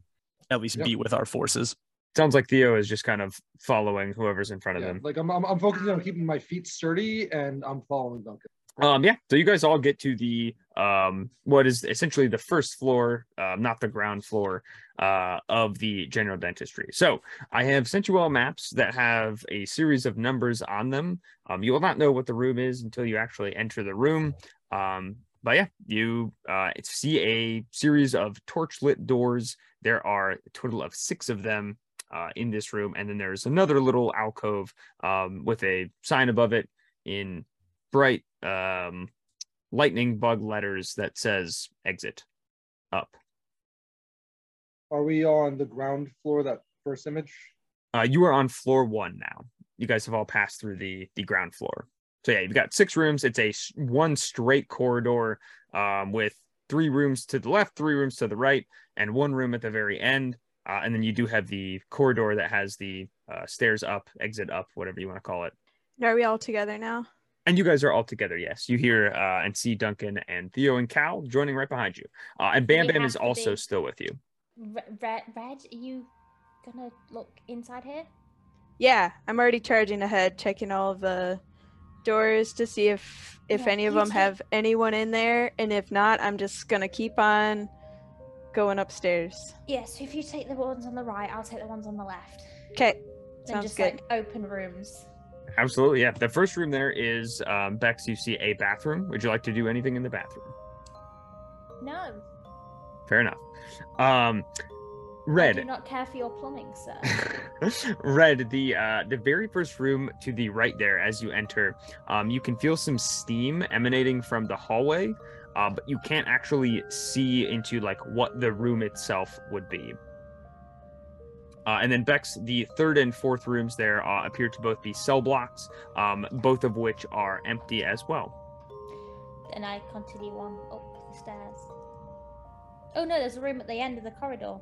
at least Yep. be with our forces. Sounds like Theo is just kind of following whoever's in front of Yeah, him. like I'm, I'm, I'm focusing on keeping my feet sturdy, and I'm following Duncan. Um, yeah. So you guys all get to the um, what is essentially the first floor, uh, not the ground floor, uh, of the general dentistry. So I have sent you all maps that have a series of numbers on them. Um, you will not know what the room is until you actually enter the room. Um, but yeah, you uh, see a series of torch lit doors. There are a total of six of them uh, in this room, and then there's another little alcove um, with a sign above it in bright um, lightning bug letters that says exit up. Are we on the ground floor? That first image. Uh, you are on floor one now. You guys have all passed through the the ground floor. So yeah, you've got six rooms. It's a one straight corridor um, with three rooms to the left, three rooms to the right, and one room at the very end. Uh, and then you do have the corridor that has the uh, stairs up, exit up, whatever you want to call it. Are we all together now? And you guys are all together. Yes, you hear uh, and see Duncan and Theo and Cal joining right behind you. Uh, and Bam We Bam is also be- still with you. Re- Red, Red, are you gonna look inside here? Yeah, I'm already charging ahead, checking all the doors to see if if Yeah, any of them take- have anyone in there, and if not, I'm just gonna keep on going upstairs. Yes. if you take the ones on the right, I'll take the ones on the left. Okay, And sounds just good. like open rooms. Absolutely, yeah. The first room there is um, Bex. You see a bathroom. Would you like to do anything in the bathroom? No. Fair enough. Um, I Red. do not care for your plumbing, sir. Red, the uh, the very first room to the right there, as you enter, um, you can feel some steam emanating from the hallway, uh, but you can't actually see into like what the room itself would be. Uh, and then Bex, the third and fourth rooms there uh, appear to both be cell blocks, um, both of which are empty as well. And I continue on up the stairs. Oh no, there's a room at the end of the corridor.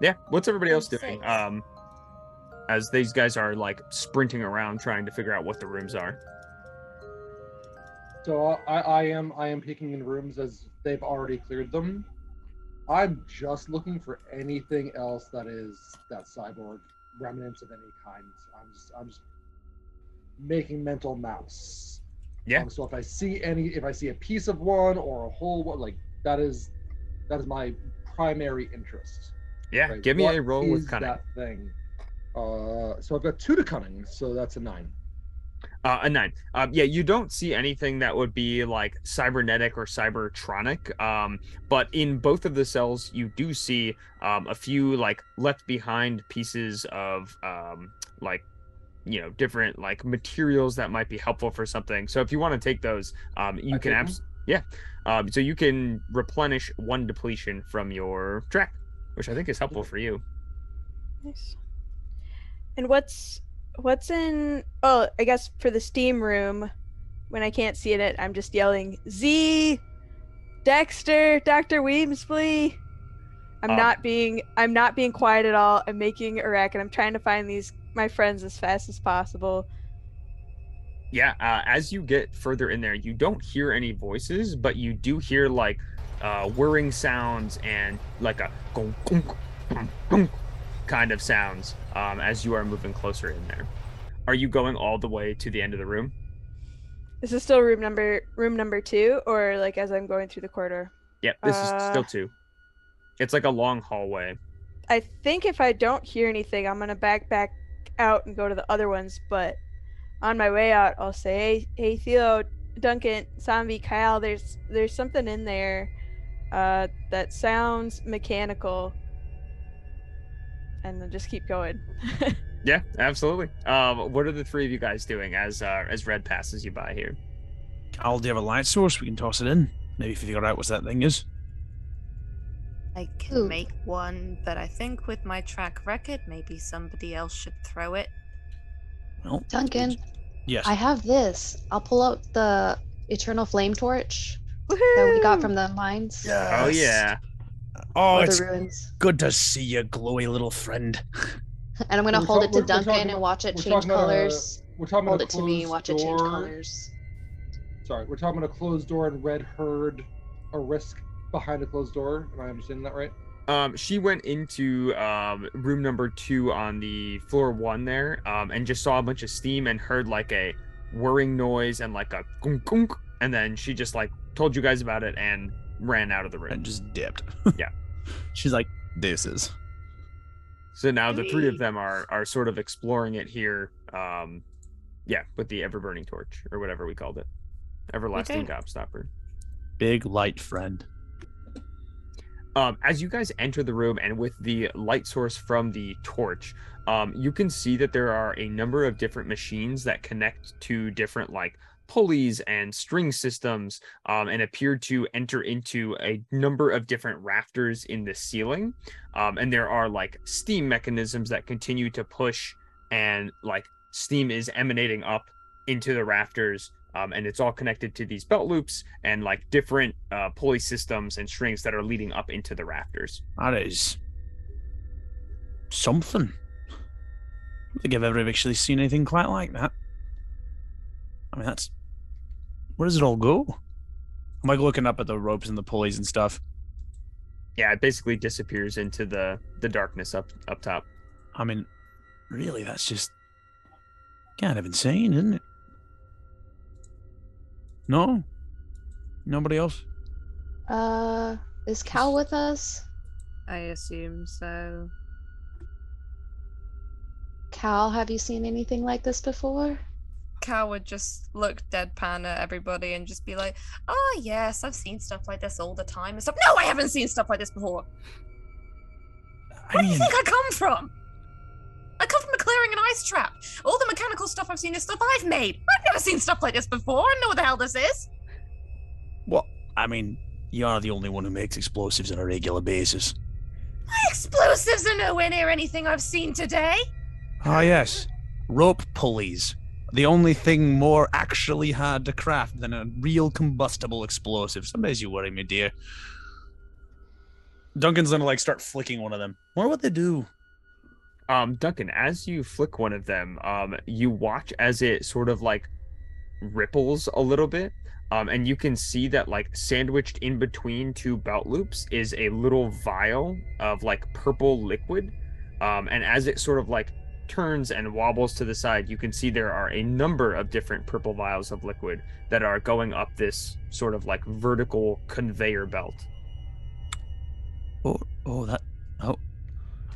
Yeah, what's everybody else Room doing? six. Um, as these guys are like sprinting around trying to figure out what the rooms are. So I, I am I am peeking in rooms as they've already cleared them. I'm just looking for anything else that is that cyborg remnants of any kind. I'm just I'm just making mental maps. Yeah. Um, so if I see any, if I see a piece of one or a whole one, like that is that is my primary interest. Yeah, Right, give me what a roll with cunning. That thing. Uh, so I've got two to cunning, so that's a nine. Uh, a nine. Um, yeah, you don't see anything that would be like cybernetic or cybertronic. Um, but in both of the cells, you do see um, a few like left behind pieces of um, like you know different like materials that might be helpful for something. So if you want to take those, um, you I can abs- yeah. Um, so you can replenish one depletion from your track, which I think is helpful for you. Nice. And what's what's in? Oh, I guess for the steam room, when I can't see it, I'm just yelling Z, Dexter, Doctor Weemsley. I'm Um, not being I'm not being quiet at all. I'm making a racket. And I'm trying to find these my friends as fast as possible. Yeah, uh, as you get further in there, you don't hear any voices, but you do hear like uh, whirring sounds and like a kind of sounds um, as you are moving closer in there. Are you going all the way to the end of the room? Is this still room number room number two, or like as I'm going through the corridor? Yep, this is Uh, still two. It's like a long hallway. I think if I don't hear anything, I'm gonna back back out and go to the other ones. But on my way out, I'll say, "Hey, hey, Theo, Duncan, Zombie, Kyle, there's there's something in there uh, that sounds mechanical," and then just keep going. Yeah, absolutely. Um, what are the three of you guys doing as uh, as Red passes you by here? I'll do have a light source? We can toss it in. Maybe figure out what that thing is. I can Ooh. make one, but I think with my track record, maybe somebody else should throw it. Well, Duncan, Yes. I have this. I'll pull out the eternal flame torch that we got from the mines Oh yeah. Oh, or it's ruins. good to see you, glowy little friend. And I'm gonna We're hold talk- it to we're- we're Duncan talking and watch it change talking about a- colors. We're talking Hold about it to me, closed watch it change colors. Sorry, we're talking about a closed door and Red heard a risk behind a closed door. Am I understanding that right? Um, she went into um, room number two on the floor one there, um, and just saw a bunch of steam and heard like a whirring noise and like a gunk gunk and then she just like told you guys about it and ran out of the room. And just dipped. Yeah. She's like, deuces. So now the three of them are are sort of exploring it here. Um, yeah, with the ever burning torch or whatever we called it, everlasting Okay. gobstopper. Big light friend. Um, as you guys enter the room and with the light source from the torch, um, you can see that there are a number of different machines that connect to different like pulleys and string systems um, and appear to enter into a number of different rafters in the ceiling. Um, and there are like steam mechanisms that continue to push and like steam is emanating up into the rafters um, and it's all connected to these belt loops and like different uh, pulley systems and strings that are leading up into the rafters. That is something. I don't think I've ever actually seen anything quite like that. I mean, that's where does it all go? I'm like looking up at the ropes and the pulleys and stuff. Yeah, it basically disappears into the the darkness up up top. I mean, really, that's just kind of insane, isn't it? No, nobody else. Uh, is Cal with us? I assume so. Cal, have you seen anything like this before? Cal would just look deadpan at everybody and just be like, "Oh yes, I've seen stuff like this all the time." And stuff. No, I haven't seen stuff like this before. I Where do you think I come from? I come from a clearing and ice trap. All the mechanical stuff I've seen is stuff I've made. I've never seen stuff like this before. I know what the hell this is. well, I mean, you are the only one who makes explosives on a regular basis. My explosives are nowhere near anything I've seen today. Ah, yes, rope pulleys. The only thing more actually hard to craft than a real combustible explosive. Some days you worry me, dear. Duncan's gonna like start flicking one of them. What would they do? Um, Duncan, as you flick one of them, um, you watch as it sort of like ripples a little bit. Um, and you can see that like sandwiched in between two belt loops is a little vial of like purple liquid. Um, and as it sort of like turns and wobbles to the side, you can see there are a number of different purple vials of liquid that are going up this sort of like vertical conveyor belt. Oh, oh, that. Oh.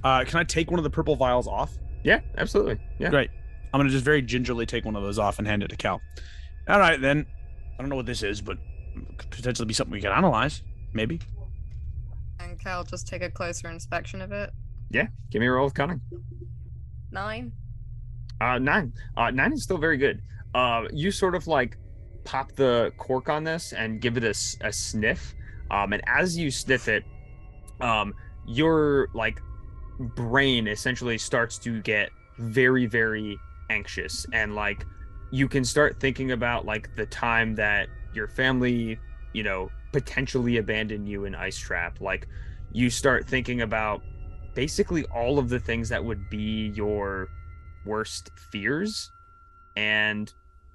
Uh, can I take one of the purple vials off? Yeah, absolutely. Yeah. Great. I'm gonna just very gingerly take one of those off and hand it to Cal. All right, then. I don't know what this is, but could potentially be something we can analyze. Maybe. And Cal just take a closer inspection of it. Yeah. Give me a roll of cunning. Nine. Uh, nine. Uh, nine is still very good. Uh, you sort of like pop the cork on this and give it a, a sniff. Um, and as you sniff it, um, your like brain essentially starts to get very, very anxious and like you can start thinking about like the time that your family, you know, potentially abandoned you in Ice Trap. Like you start thinking about basically all of the things that would be your worst fears and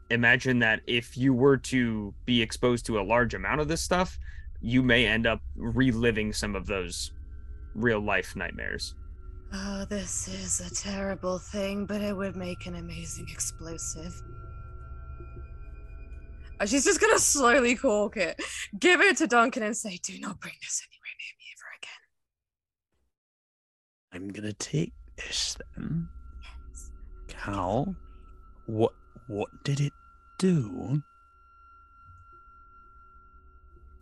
imagine that if you were to be exposed to a large amount of this stuff you may end up reliving some of those real life nightmares Oh, this is a terrible thing, but it would make an amazing explosive. Uh, She's just gonna slowly cork it, give it to Duncan, and say, "Do not bring this anywhere near me ever again." I'm gonna take this then. Yes. Cal, what what did it do?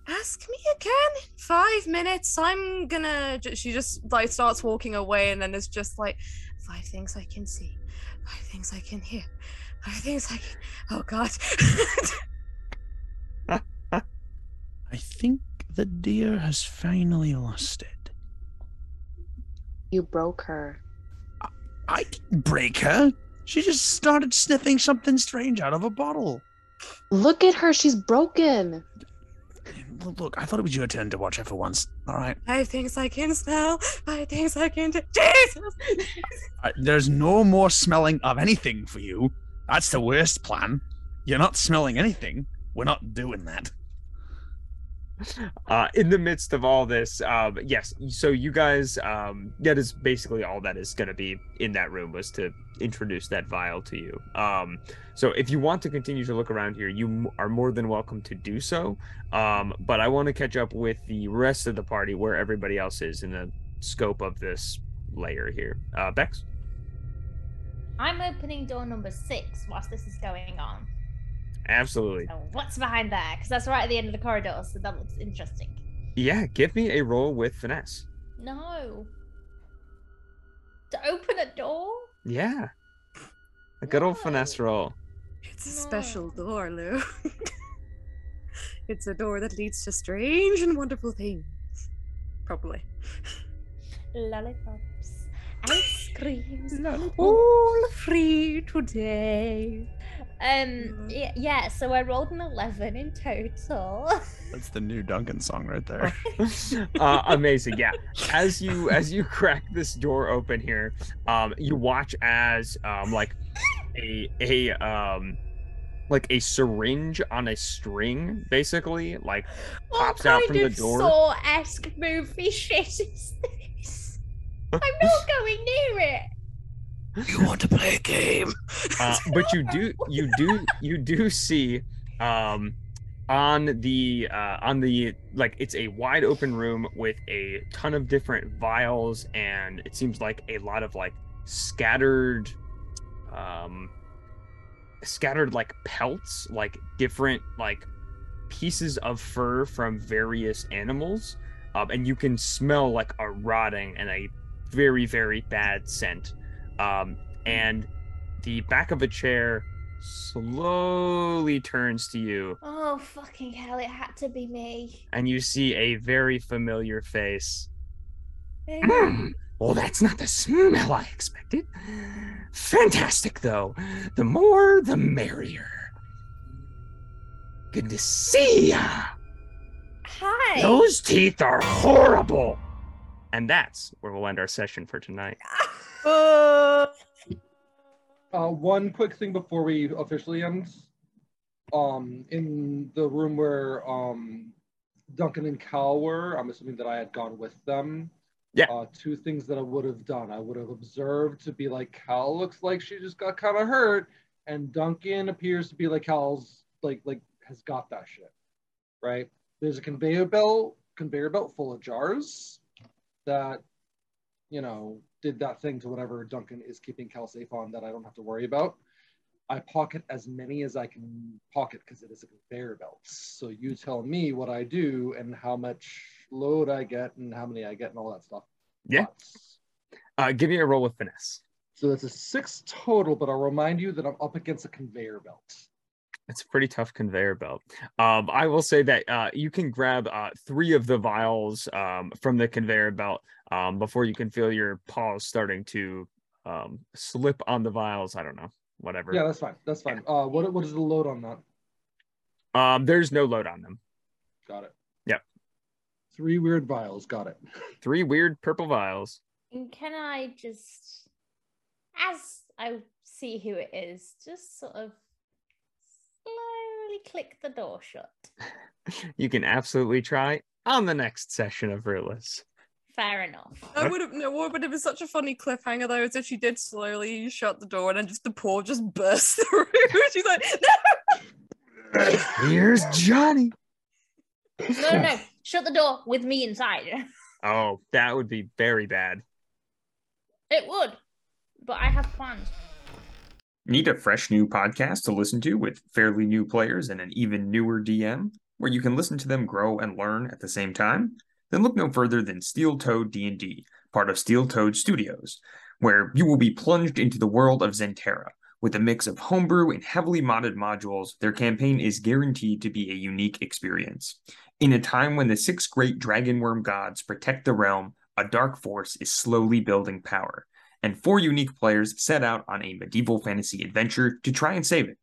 Ask me again in five minutes. I'm gonna. She just like starts walking away, and then it's just like five things I can see, five things I can hear, five things I can. Oh God. I think the deer has finally lost it. You broke her. I didn't break her. She just started sniffing something strange out of a bottle. Look at her. She's broken. Look, I thought it was your turn to watch her for once. All right. Five things I can smell. Five things I can do. Jesus. Uh, there's no more smelling of anything for you. That's the worst plan. You're not smelling anything. We're not doing that. Uh, in the midst of all this, um, yes. So you guys, um, that is basically all that is going to be in that room was to introduce that vial to you. Um, so if you want to continue to look around here, you are more than welcome to do so. Um, but I want to catch up with the rest of the party where everybody else is in the scope of this layer here. Uh, Bex. I'm opening door number six whilst this is going on. Absolutely. So what's behind there? Because that's right at the end of the corridor, so that looks interesting. Yeah, give me a roll with finesse. No. To open a door? Yeah. A good old finesse roll. It's a No. special door, Lou. it's a door that leads to strange and wonderful things. Probably. Lollipops. Ice creams. All free today. Um, yeah, yeah, so I rolled an 11 in total. That's the new Duncan song right there. uh, amazing yeah as you as you crack this door open here um you watch as um like a a um like a syringe on a string basically like pops what out kind from the of door. Saw-esque movie shit is this? I'm not going near it. You want to play a game? uh, but you do you do you do see um on the uh on the like it's a wide open room with a ton of different vials and it seems like a lot of like scattered um scattered like pelts like different like pieces of fur from various animals um, and you can smell like a rotting and a very very bad scent um, and the back of a chair slowly turns to you Oh, fucking hell, it had to be me. and you see a very familiar face Hmm. Well, that's not the smell I expected. Fantastic, though. The more, the merrier. Good to see ya. Hi. Those teeth are horrible. And that's where we'll end our session for tonight. Uh, one quick thing before we officially end. Um, in the room where um, Duncan and Cal were, I'm assuming that I had gone with them. Yeah. Uh, two things that I would have done. I would have observed to be like Cal looks like she just got kind of hurt, and Duncan appears to be like Cal's like like has got that shit, right? There's a conveyor belt conveyor belt full of jars that you know, did that thing to whatever Duncan is keeping Cal safe on that I don't have to worry about. I pocket as many as I can pocket because it is a conveyor belt. So you tell me what I do and how much load I get and how many I get and all that stuff. Yeah. Uh, give me a roll with finesse. so that's a six total, but I'll remind you that I'm up against a conveyor belt. It's a pretty tough conveyor belt. Um, I will say that uh, you can grab uh, three of the vials um, from the conveyor belt um, before you can feel your paws starting to um, slip on the vials. I don't know, whatever. Yeah, that's fine. That's fine. Uh, what what is the load on that? Um, there's no load on them. Got it. Yep. Three weird vials. Got it. Three weird purple vials. And can I just, as I see who it is, just sort of slowly click the door shut? You can absolutely try on the next session of Rootless. Fair enough. I would have no what would have been such a funny cliffhanger though, is if she did slowly shut the door and then just the paw just burst through. She's like, no! Here's Johnny. No, no, no. Shut the door with me inside. Oh, that would be very bad. It would, but I have plans. Need a fresh new podcast to listen to with fairly new players and an even newer DM, where you can listen to them grow and learn at the same time? Then look no further than Steel Toad D&D, part of Steel Toad Studios, where you will be plunged into the world of Zentera. With a mix of homebrew and heavily modded modules, their campaign is guaranteed to be a unique experience. In a time when the six great dragonworm gods protect the realm, a dark force is slowly building power and four unique players set out on a medieval fantasy adventure to try and save it.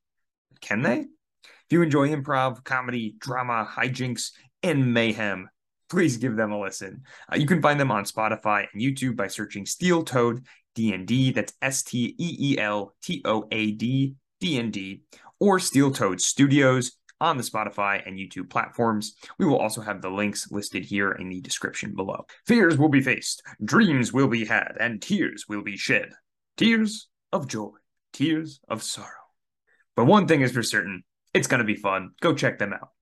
Can they? If you enjoy improv, comedy, drama, hijinks, and mayhem, please give them a listen. Uh, you can find them on Spotify and YouTube by searching Steel Toad D&D, that's S T E E L T O A D D&D, or Steel Toad Studios on the Spotify and YouTube platforms. We will also have the links listed here in the description below. Fears will be faced, dreams will be had, and tears will be shed. Tears of joy, tears of sorrow. But one thing is for certain it's going to be fun. Go check them out.